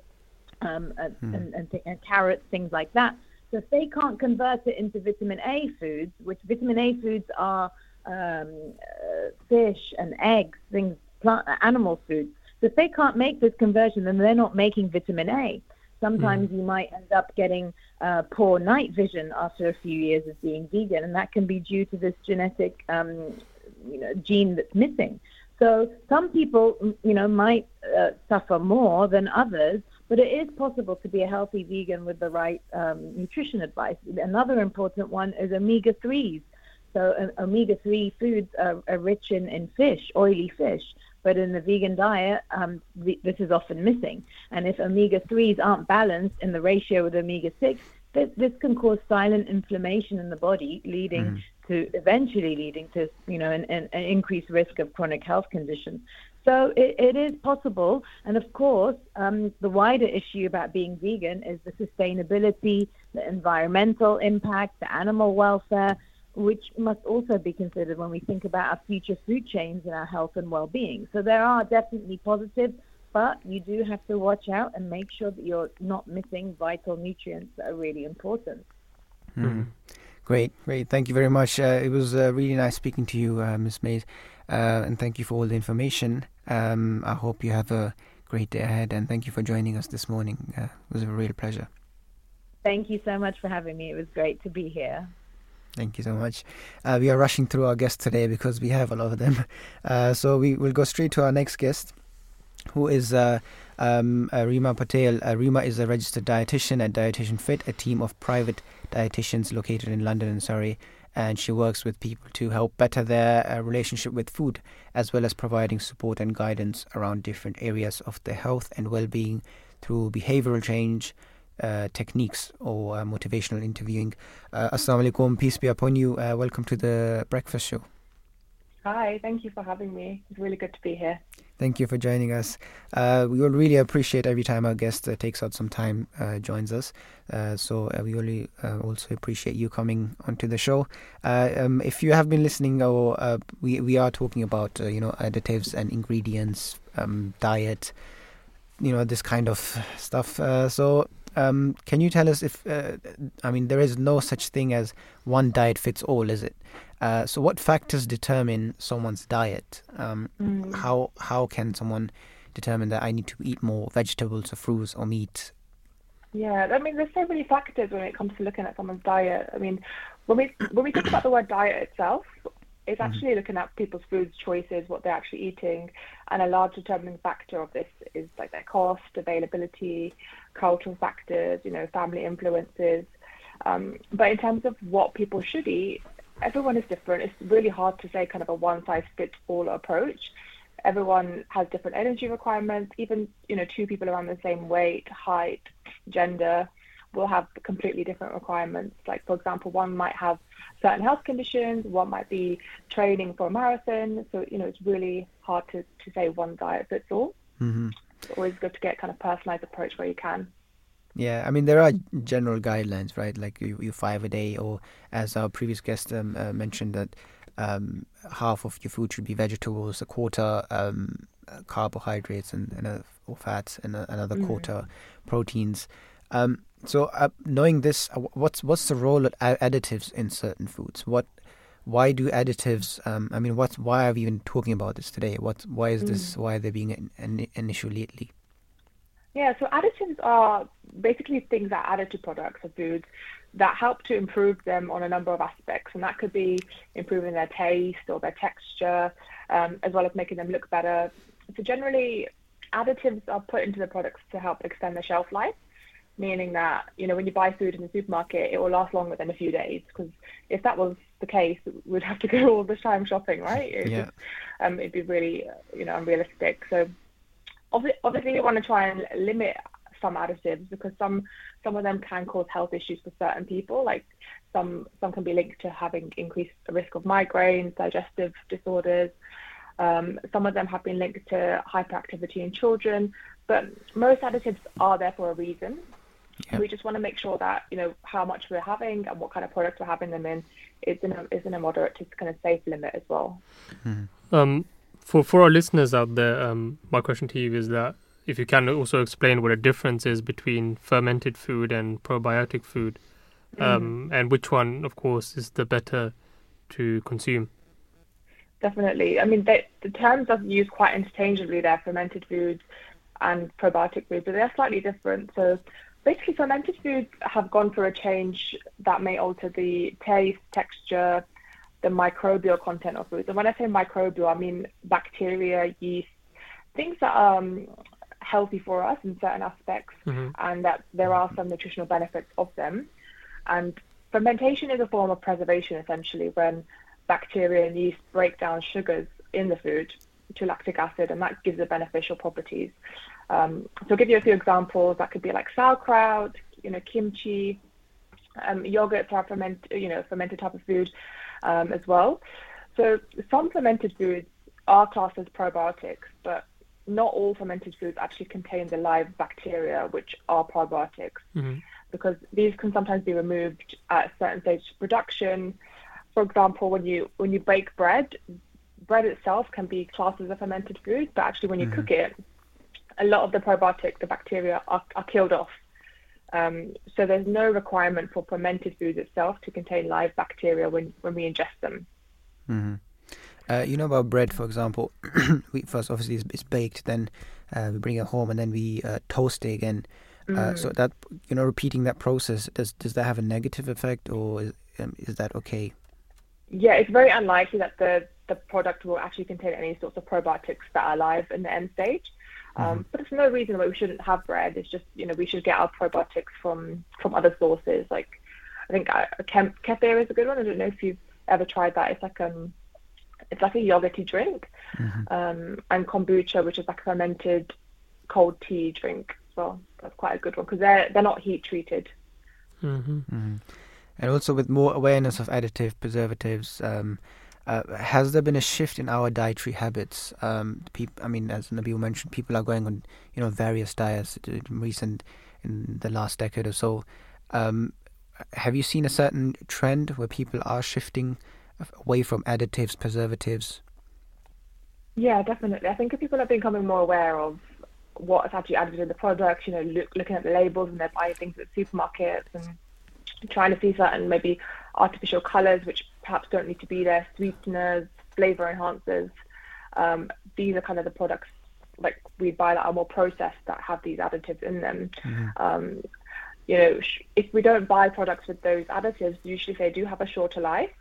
um, and, hmm. and, and, th- and carrots, things like that. So if they can't convert it into vitamin A foods, which vitamin A foods are um, uh, fish and eggs, things, plant, animal foods. So if they can't make this conversion, then they're not making vitamin A. Sometimes mm. you might end up getting uh, poor night vision after a few years of being vegan, and that can be due to this genetic, um, you know, gene that's missing. So some people, you know, might uh, suffer more than others, but it is possible to be a healthy vegan with the right um, nutrition advice. Another important one is omega 3s. So, uh, omega 3 foods are, are, rich in, in fish, oily fish, but in the vegan diet, um, the, this is often missing. And if omega 3s aren't balanced in the ratio with omega 6, this, this can cause silent inflammation in the body, leading mm. to eventually leading to you know an, an, an increased risk of chronic health conditions. So it, it is possible. And of course, um, the wider issue about being vegan is the sustainability, the environmental impact, the animal welfare, which must also be considered when we think about our future food chains and our health and well-being. So there are definitely positives, but you do have to watch out and make sure that you're not missing vital nutrients that are really important. Mm. Great, great. Thank you very much. Uh, it was uh, really nice speaking to you, uh, Ms. Mays, uh, and thank you for all the information. Um, I hope you have a great day ahead, and thank you for joining us this morning. Uh, it was a real pleasure. Thank you so much for having me. It was great to be here. Thank you so much. Uh, we are rushing through our guests today because we have a lot of them. so we will go straight to our next guest, who is um, uh, Reema Patel. Uh, Reema is a registered dietitian at Dietitian Fit, a team of private dietitians located in London and Surrey. And she works with people to help better their uh, relationship with food, as well as providing support and guidance around different areas of their health and well being through behavioral change, uh, techniques or uh, motivational interviewing. Uh, Assalamu alaikum, peace be upon you. Uh, welcome to the breakfast show. Hi, thank you for having me. It's really good to be here. Thank you for joining us. Uh, we will really appreciate every time our guest uh, takes out some time, uh, joins us. Uh, so uh, we really uh, also appreciate you coming onto the show. Um, if you have been listening, or we we are talking about you know additives and ingredients, um, diet, you know this kind of stuff. so um, can you tell us if I mean there is no such thing as one diet fits all, is it? Uh, so, what factors determine someone's diet? Um, mm. How how can someone determine that I need to eat more vegetables or fruits or meat? Yeah, I mean, there's so many factors when it comes to looking at someone's diet. I mean, when we when we think about the word diet itself, it's mm-hmm. actually mm-hmm. looking at people's food choices, what they're actually eating, and a large determining factor of this is like their cost, availability, cultural factors, you know, family influences. Um, but in terms of what people should eat, everyone is different. It's really hard to say kind of a one size fits all approach. Everyone has different energy requirements. Even you know two people around the same weight, height, gender will have completely different requirements. Like for example, one might have certain health conditions, one might be training for a marathon. So you know it's really hard to, to say one diet fits all. Mm-hmm. It's always good to get kind of personalized approach where you can. Yeah, I mean there are general guidelines, right? Like you, you five a day, or as our previous guest um, uh, mentioned that um, half of your food should be vegetables, a quarter um, uh, carbohydrates and, and uh, or fats and uh, another Mm. quarter proteins. Um, so uh, knowing this, uh, what's what's the role of additives in certain foods? What why do additives? Um, I mean, what's why are we even talking about this today? What why is this? Mm. Why are they being an, an, an issue lately? Yeah, so additives are basically things that are added to products or foods that help to improve them on a number of aspects. And that could be improving their taste or their texture, um, as well as making them look better. So generally, additives are put into the products to help extend the shelf life, meaning that, you know, when you buy food in the supermarket, it will last longer than a few days. Because if that was the case, we'd have to go all the time shopping, right? It's Yeah. just, um, it'd be really, you know, unrealistic. So obvi- obviously you want to try and limit some additives because some some of them can cause health issues for certain people like some some can be linked to having increased risk of migraines digestive disorders um, some of them have been linked to hyperactivity in children but most additives are there for a reason we just want to make sure that you know how much we're having and what kind of products we're having them in is in a is in a moderate to kind of safe limit as well Um, for for our listeners out there, um, my question to you is that if you can also explain what a difference is between fermented food and probiotic food, um, and which one, of course, is the better to consume. Definitely. I mean, they, the terms are used quite interchangeably there, fermented foods and probiotic foods, but they're slightly different. So basically, fermented foods have gone through a change that may alter the taste, texture, the microbial content of foods. And when I say microbial, I mean bacteria, yeast, things that are um, healthy for us in certain aspects, Mhm. and that there are some nutritional benefits of them. And fermentation is a form of preservation, essentially, when bacteria and yeast break down sugars in the food to lactic acid, and that gives it beneficial properties. Um, so I'll give you a few examples. That could be like sauerkraut, you know, kimchi, um, yogurts are ferment, you know, fermented type of food um, as well. So some fermented foods are classed as probiotics, but not all fermented foods actually contain the live bacteria, which are probiotics Mhm. because these can sometimes be removed at a certain stage of production. For example, when you when you bake bread, bread itself can be classed as a fermented food, but actually when you cook it, a lot of the probiotic, the bacteria, are, are killed off. Um, so there's no requirement for fermented foods itself to contain live bacteria when, when we ingest them. hmm Uh, you know about bread, for example. we first obviously it's, it's baked, then uh, we bring it home, and then we uh, toast it again. Uh, so Mm. that you know, repeating that process does does that have a negative effect, or is, um, is that okay? Yeah, it's very unlikely that the, the product will actually contain any sorts of probiotics that are alive in the end stage. Um, But there's no reason why we shouldn't have bread. It's just you know we should get our probiotics from from other sources. Like I think uh, kem- kefir is a good one. I don't know if you've ever tried that. It's like um it's like a yogurty drink, um, and kombucha, which is like a fermented cold tea drink So. That's quite a good one because they're they're not heat treated. Mm-hmm. Mhm. And also, with more awareness of additive preservatives, um, uh, has there been a shift in our dietary habits? Um, peop- I mean, as Nabeel mentioned, people are going on, you know, various diets in recent in the last decade or so. Um, have you seen a certain trend where people are shifting away from additives, preservatives? Yeah, definitely. I think people are becoming more aware of what's actually added in the product, you know, look, looking at the labels and they're buying things at supermarkets and trying to see certain maybe artificial colours which perhaps don't need to be there, sweeteners, flavour enhancers. Um, these are kind of the products like we buy that are more processed that have these additives in them. Um, you know, sh- if we don't buy products with those additives, usually they do have a shorter life.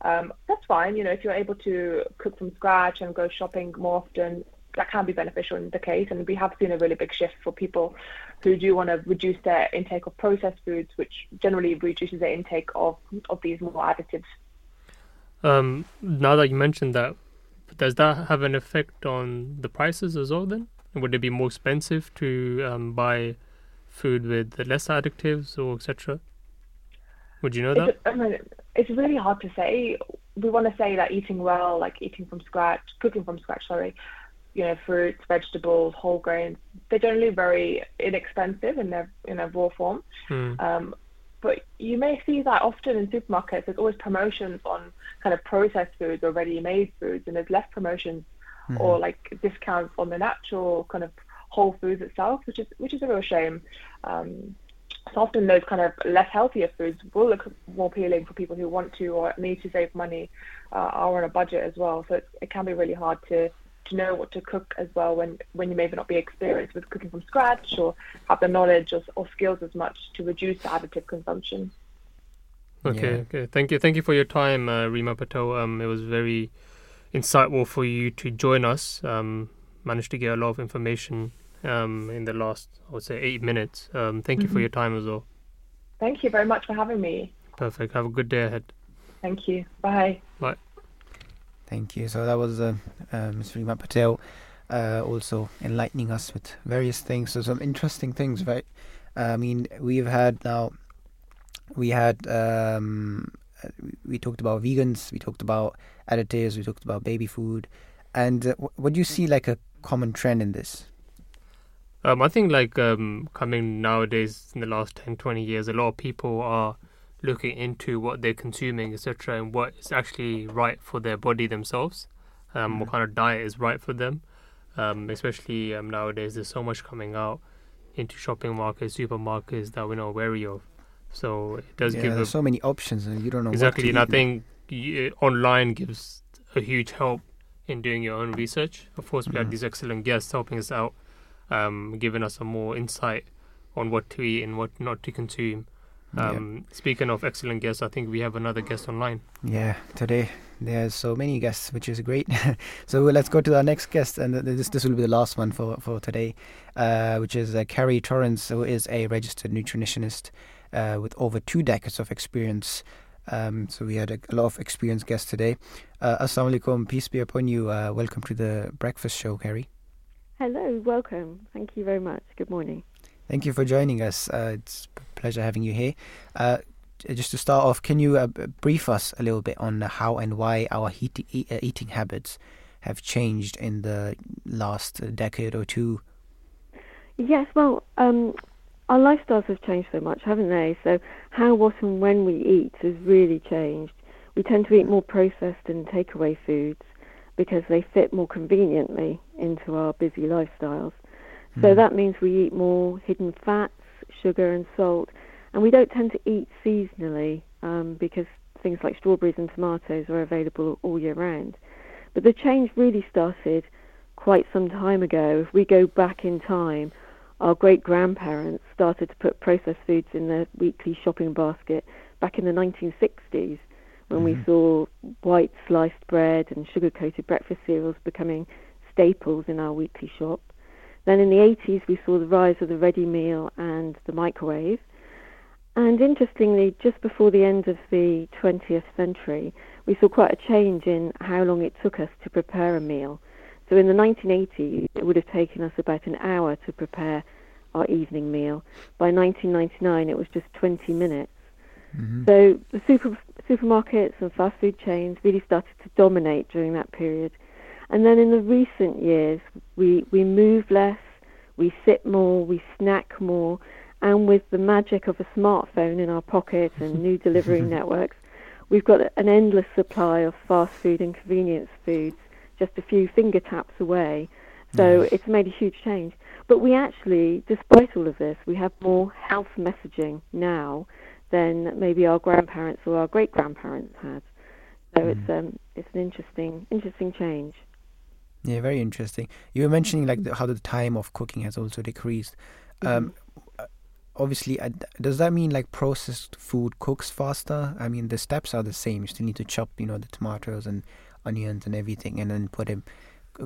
Um, that's fine. You know, if you're able to cook from scratch and go shopping more often, that can be beneficial in the case. And we have seen a really big shift for people who do want to reduce their intake of processed foods, which generally reduces their intake of, of these more additives. Um, now that you mentioned that, does that have an effect on the prices as well? Then would it be more expensive to um, buy food with less additives or etc.? Would you know that? It's, I mean, it's really hard to say. We want to say that eating well, like eating from scratch, cooking from scratch, sorry, you know, fruits, vegetables, whole grains, they're generally very inexpensive in their in their raw form. Hmm. Um, but you may see that often in supermarkets. There's always promotions on kind of processed foods or ready-made foods, and there's less promotions mm-hmm. or like discounts on the natural kind of whole foods itself, which is which is a real shame. Um, so often those kind of less healthier foods will look more appealing for people who want to or need to save money, uh, are on a budget as well. So it can be really hard to to know what to cook as well when when you maybe not be experienced with cooking from scratch or have the knowledge or, or skills as much to reduce the additive consumption. Okay, yeah. okay. Thank you, thank you for your time, uh, Reema Patel. Um, it was very insightful for you to join us. Um, managed to get a lot of information um, in the last, I would say, eight minutes. Um, thank mm-hmm. you for mm-hmm. your time as well. Thank you very much for having me. Perfect. Have a good day ahead. Thank you. Bye. Bye. Thank you. So that was uh, uh. Reema Patel, uh, also enlightening us with various things. So some interesting things, right? I mean, we've had now, we had, um, we talked about vegans, we talked about additives, we talked about baby food, and uh, what do you see like a common trend in this? Um, I think like um, coming nowadays in the last 10, 20 years, a lot of people are looking into what they're consuming, etc., and what is actually right for their body themselves, um, mm what kind of diet is right for them. Um, especially um, nowadays, there's so much coming out into shopping markets, supermarkets that we're not wary of. So it does yeah, give there's a, so many options, and you don't know exactly. and I think online gives a huge help in doing your own research. Of course, we mm had these excellent guests helping us out, um, giving us some more insight on what to eat and what not to consume. Um, Speaking of excellent guests, I think we have another guest online. Yeah, today there's so many guests, which is great. so let's go to our next guest, and this this will be the last one for for today, uh, which is uh, Kerry Torrens, who is a registered nutritionist uh, with over two decades of experience. Um, so we had a, a, lot of experienced guests today. Uh, Assalamu alaikum, peace be upon you. Uh, welcome to the breakfast show, Kerry. Hello, welcome. Thank you very much. Good morning. Thank you for joining us. Uh, it's a pleasure having you here. Uh, just to start off, can you uh, brief us a little bit on how and why our heat, e- uh, eating habits have changed in the last decade or two? Yes, well, um, our lifestyles have changed so much, haven't they? So, how, what, and when we eat has really changed. We tend to eat more processed and takeaway foods because they fit more conveniently into our busy lifestyles. So mm. that means we eat more hidden fats, sugar, and salt, and we don't tend to eat seasonally um, because things like strawberries and tomatoes are available all year round. But the change really started quite some time ago. If we go back in time, our great grandparents started to put processed foods in their weekly shopping basket back in the 1960s when mm-hmm. we saw white sliced bread and sugar coated breakfast cereals becoming staples in our weekly shop. Then in the 80s, we saw the rise of the ready meal and the microwave. And interestingly, just before the end of the 20th century, we saw quite a change in how long it took us to prepare a meal. So in the 1980s, it would have taken us about an hour to prepare our evening meal. By 1999, it was just 20 minutes. Mm-hmm. So the super, supermarkets and fast food chains really started to dominate during that period. And then in the recent years, we, we move less, we sit more, we snack more, and with the magic of a smartphone in our pocket and new delivery networks, we've got an endless supply of fast food and convenience foods just a few finger taps away. So it's made a huge change. But we actually, despite all of this, we have more health messaging now than maybe our grandparents or our great grandparents had. So mm. it's um, it's an interesting interesting change. Yeah, very interesting. You were mentioning like the, how the time of cooking has also decreased. Um, mm-hmm. obviously, uh, does that mean like processed food cooks faster? I mean, the steps are the same. You still need to chop, you know, the tomatoes and onions and everything, and then put it,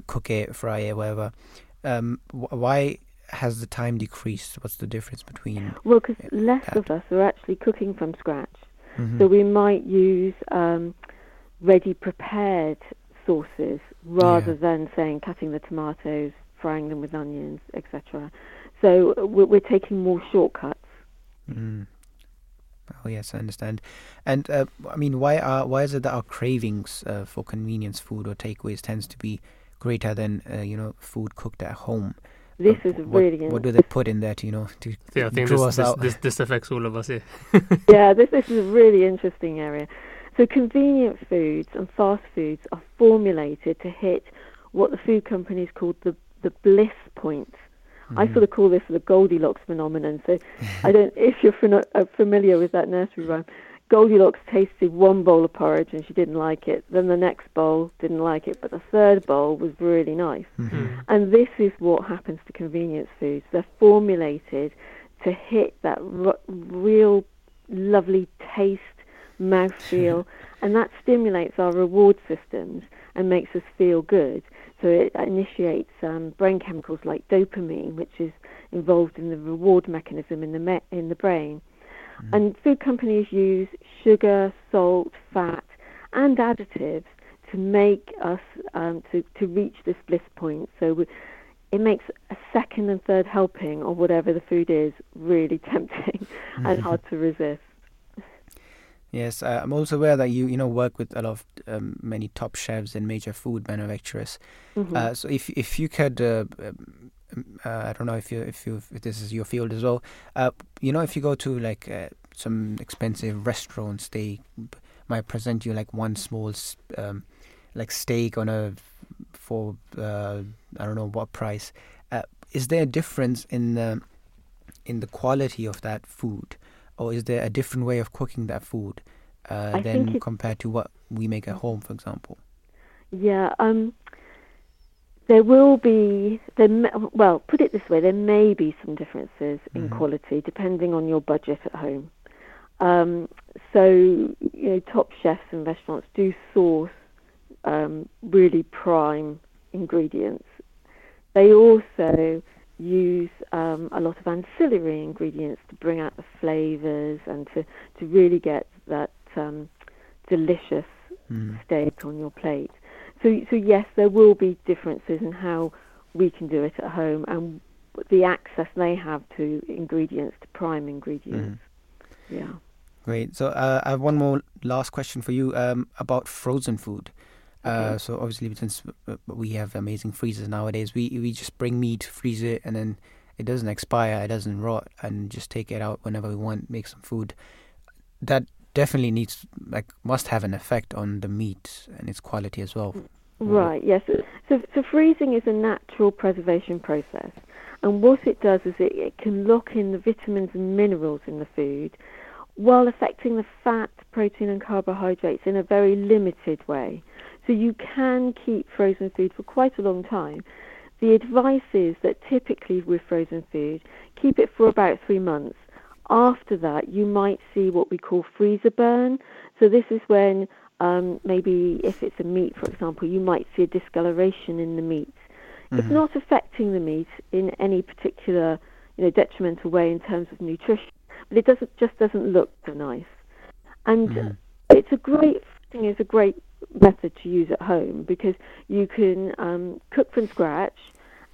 cook it, fry it, whatever. Um, why has the time decreased? What's the difference between? Well, because less that? of us are actually cooking from scratch, mm-hmm. so we might use um, ready prepared sauces rather yeah. than saying cutting the tomatoes, frying them with onions, etc. So we're, we're, taking more shortcuts. Mm. Oh yes, I understand. And uh, I mean, why are why is it that our cravings uh, for convenience food or takeaways tends to be greater than uh, you know food cooked at home? This is what, really what do they put in there to you know to yeah, I think draw this, us this, this, this affects all of us here. yeah, this this is a really interesting area. So convenient foods and fast foods are formulated to hit what the food companies call the the bliss point. Mm-hmm. I sort of call this the Goldilocks phenomenon. So I don't if you're uh, familiar with that nursery rhyme. Goldilocks tasted one bowl of porridge and she didn't like it. Then the next bowl didn't like it, but the third bowl was really nice. Mm-hmm. And this is what happens to convenience foods. They're formulated to hit that r- real lovely taste, mouthfeel, and that stimulates our reward systems and makes us feel good. So it initiates um, brain chemicals like dopamine, which is involved in the reward mechanism in the me- in the brain. And food companies use sugar, salt, fat, and additives to make us um, to to reach this bliss point. So we, it makes a second and third helping of whatever the food is really tempting and hard to resist. Yes, uh, I'm also aware that you you know work with a lot of um, many top chefs and major food manufacturers. Mhm. Uh, so if if you could, uh, um, uh, I don't know if you if you if this is your field as well. Uh, you know, if you go to like uh, some expensive restaurants, they might present you like one small um, like steak on a for uh, I don't know what price. Uh, is there a difference in the in the quality of that food, or is there a different way of cooking that food uh, than compared to what we make at home, for example? Yeah, um, there will be there. May, well, put it this way: there may be some differences in Mhm. quality depending on your budget at home. Um, so, you know, top chefs and restaurants do source um, really prime ingredients. They also use um, a lot of ancillary ingredients to bring out the flavors and to, to really get that um, delicious Mm. steak on your plate. So, so yes, there will be differences in how we can do it at home and the access they have to ingredients, to prime ingredients. Yeah. Great. So uh, I have one more last question for you um, about frozen food. Uh, Okay. so obviously, since uh, we have amazing freezers nowadays, we we just bring meat, freeze it, and then it doesn't expire, it doesn't rot, and just take it out whenever we want, make some food. That definitely needs like must have an effect on the meat and its quality as well. Right, yes. So, so freezing is a natural preservation process. And what it does is it, it can lock in the vitamins and minerals in the food while affecting the fat, protein, and carbohydrates in a very limited way. So you can keep frozen food for quite a long time. The advice is that typically with frozen food, keep it for about three months. After that, you might see what we call freezer burn. So this is when um, maybe if it's a meat, for example, you might see a discoloration in the meat. It's Mhm. not affecting the meat in any particular, you know, detrimental way in terms of nutrition, but it doesn't just doesn't look so nice. And Mhm. it's a great thing is a great method to use at home because you can um, cook from scratch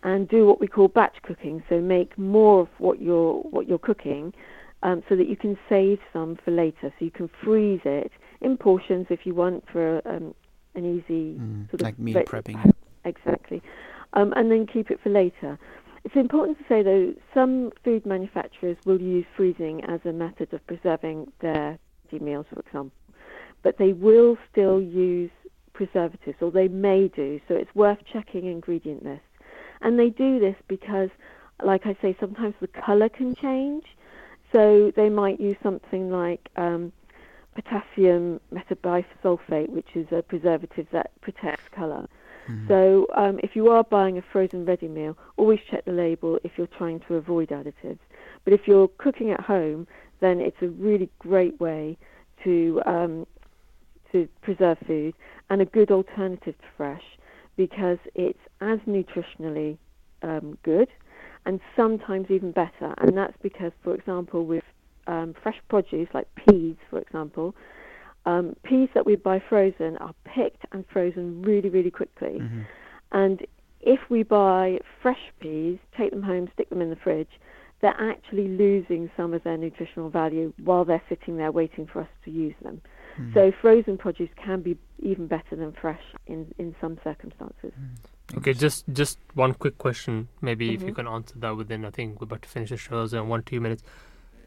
and do what we call batch cooking. So make more of what you're what you're cooking, um, so that you can save some for later. So you can freeze it in portions if you want for um, an easy Mm, sort of like meal re- prepping. Exactly, um, and then keep it for later. It's important to say though, some food manufacturers will use freezing as a method of preserving their meals, for example, but they will still use preservatives, or they may do. So it's worth checking ingredient lists, and they do this because, like I say, sometimes the colour can change. So they might use something like um, potassium metabisulfate, which is a preservative that protects colour. So um, if you are buying a frozen ready meal, always check the label if you're trying to avoid additives. But if you're cooking at home, then it's a really great way to um, to preserve food and a good alternative to fresh because it's as nutritionally um, good and sometimes even better. And that's because, for example, with um, fresh produce like peas, for example, um, peas that we buy frozen are picked and frozen really, really quickly. Mm-hmm. And if we buy fresh peas, take them home, stick them in the fridge, they're actually losing some of their nutritional value while they're sitting there waiting for us to use them. Mm. So frozen produce can be even better than fresh in, in some circumstances. Okay, just just one quick question. Maybe if you Mhm. can answer that within, I think we're about to finish the show so in one two minutes.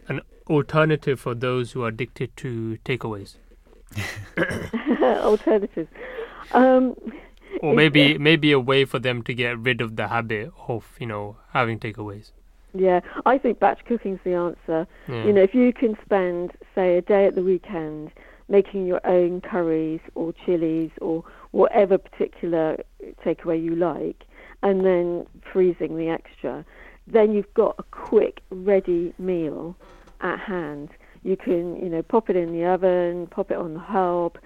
An alternative for those who are addicted to takeaways. alternatives. Um, or maybe maybe a way for them to get rid of the habit of you know having takeaways. Yeah, I think batch cooking's the answer. Yeah. You know, if you can spend, say, a day at the weekend making your own curries or chilies or whatever particular takeaway you like, and then freezing the extra, then you've got a quick, ready meal at hand. You can, you know, pop it in the oven, pop it on the hob,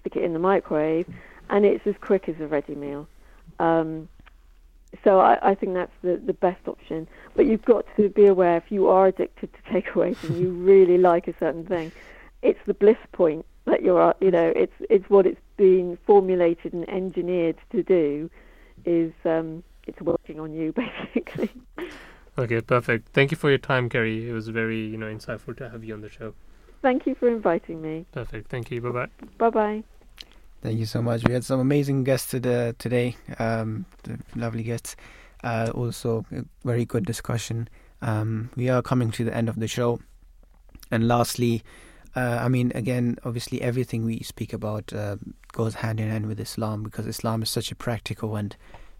stick it in the microwave, and it's as quick as a ready meal. Um, so I, I think that's the, the best option. But you've got to be aware if you are addicted to takeaways and you really like a certain thing, it's the bliss point that you're, you know, it's it's what it's being formulated and engineered to do, is um, it's working on you basically. Okay, perfect. Thank you for your time, Kerry. It was very, you know, insightful to have you on the show. Thank you for inviting me. Perfect. Thank you. Bye bye. Bye bye. Thank you so much. We had some amazing guests today. today um, lovely guests. Uh, also, a very good discussion. Um, we are coming to the end of the show. And lastly, uh, I mean, again, obviously, everything we speak about uh, goes hand in hand with Islam because Islam is such a practical and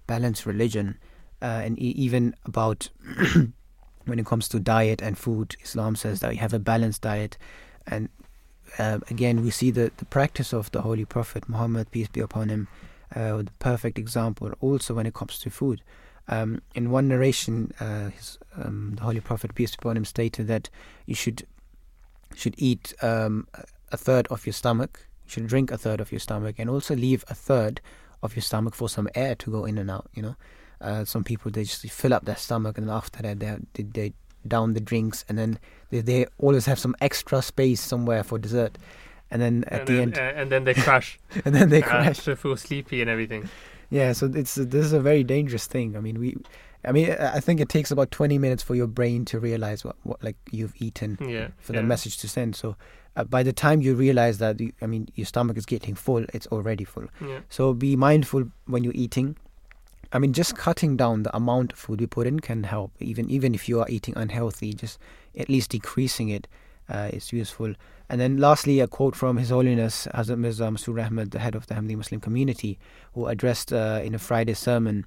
balanced religion. Uh, and e- even about when it comes to diet and food, Islam says that you have a balanced diet. And uh, again, we see the, the practice of the Holy Prophet Muhammad, peace be upon him, uh, the perfect example also when it comes to food. Um, in one narration, uh, his, um, the Holy Prophet, peace be upon him, stated that you should should eat um, a third of your stomach, you should drink a third of your stomach, and also leave a third of your stomach for some air to go in and out. You know, uh, some people they just fill up their stomach, and after that they they, they down the drinks, and then they, they always have some extra space somewhere for dessert. And then at and the then, end, uh, and then they crash. and then they crash. To feel sleepy and everything. Yeah, so it's this is a very dangerous thing. I mean, we, I mean, I think it takes about twenty minutes for your brain to realize what, what like you've eaten yeah, for yeah. the message to send. So uh, by the time you realize that, you, I mean, your stomach is getting full, it's already full. Yeah. So be mindful when you're eating. I mean, just cutting down the amount of food we put in can help. Even even if you are eating unhealthy, just at least decreasing it uh, is useful. And then lastly, a quote from His Holiness Hazrat Mirza Masroor Ahmad, the head of the Ahmadi Muslim community, who addressed uh, in a Friday sermon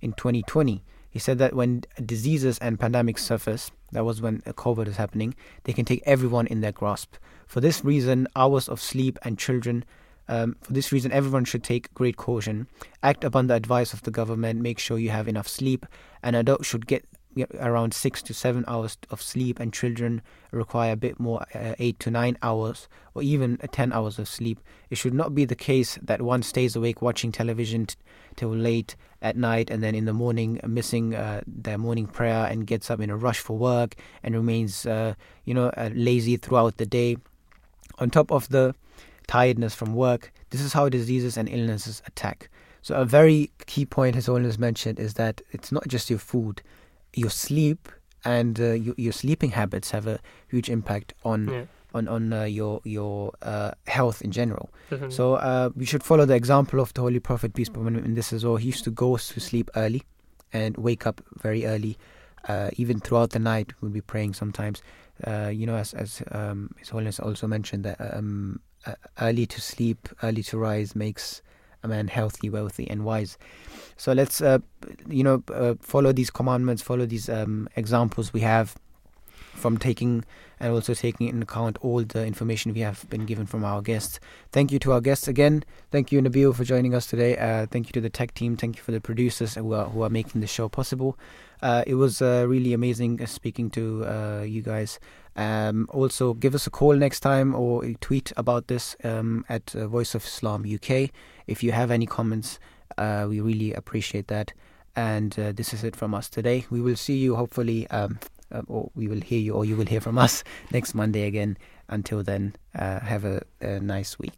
in 2020. He said that when diseases and pandemics surface, that was when COVID is happening, they can take everyone in their grasp. For this reason, hours of sleep and children um, for this reason, everyone should take great caution. Act upon the advice of the government. Make sure you have enough sleep. An adult should get around six to seven hours of sleep, and children require a bit more, uh, eight to nine hours, or even uh, ten hours of sleep. It should not be the case that one stays awake watching television t- till late at night, and then in the morning uh, missing uh, their morning prayer and gets up in a rush for work and remains, uh, you know, uh, lazy throughout the day. On top of the tiredness from work. This is how diseases and illnesses attack. So, a very key point His Holiness mentioned is that it's not just your food, your sleep and uh, your, your, sleeping habits have a huge impact on. Yeah. On, on uh, your your uh, health in general, Definitely. so uh, we should follow the example of the Holy Prophet peace be upon him in this as well. He used to go to sleep early, and wake up very early, uh, even throughout the night. We'll be praying sometimes. Uh, you know, as as um, His Holiness also mentioned that um, uh, early to sleep, early to rise makes a man healthy, wealthy, and wise. So let's, uh, you know, uh, follow these commandments, follow these um, examples we have from taking and also taking into account all the information we have been given from our guests. Thank you to our guests again. Thank you, Nabeel, for joining us today. Uh, thank you to the tech team. Thank you for the producers who are who are making the show possible. Uh, it was uh, really amazing speaking to uh, you guys. Um, also, give us a call next time or tweet about this um, at uh, Voice of Islam UK. If you have any comments, uh, we really appreciate that. And uh, this is it from us today. We will see you hopefully, um, uh, or we will hear you, or you will hear from us next Monday again. Until then, uh, have a, a nice week.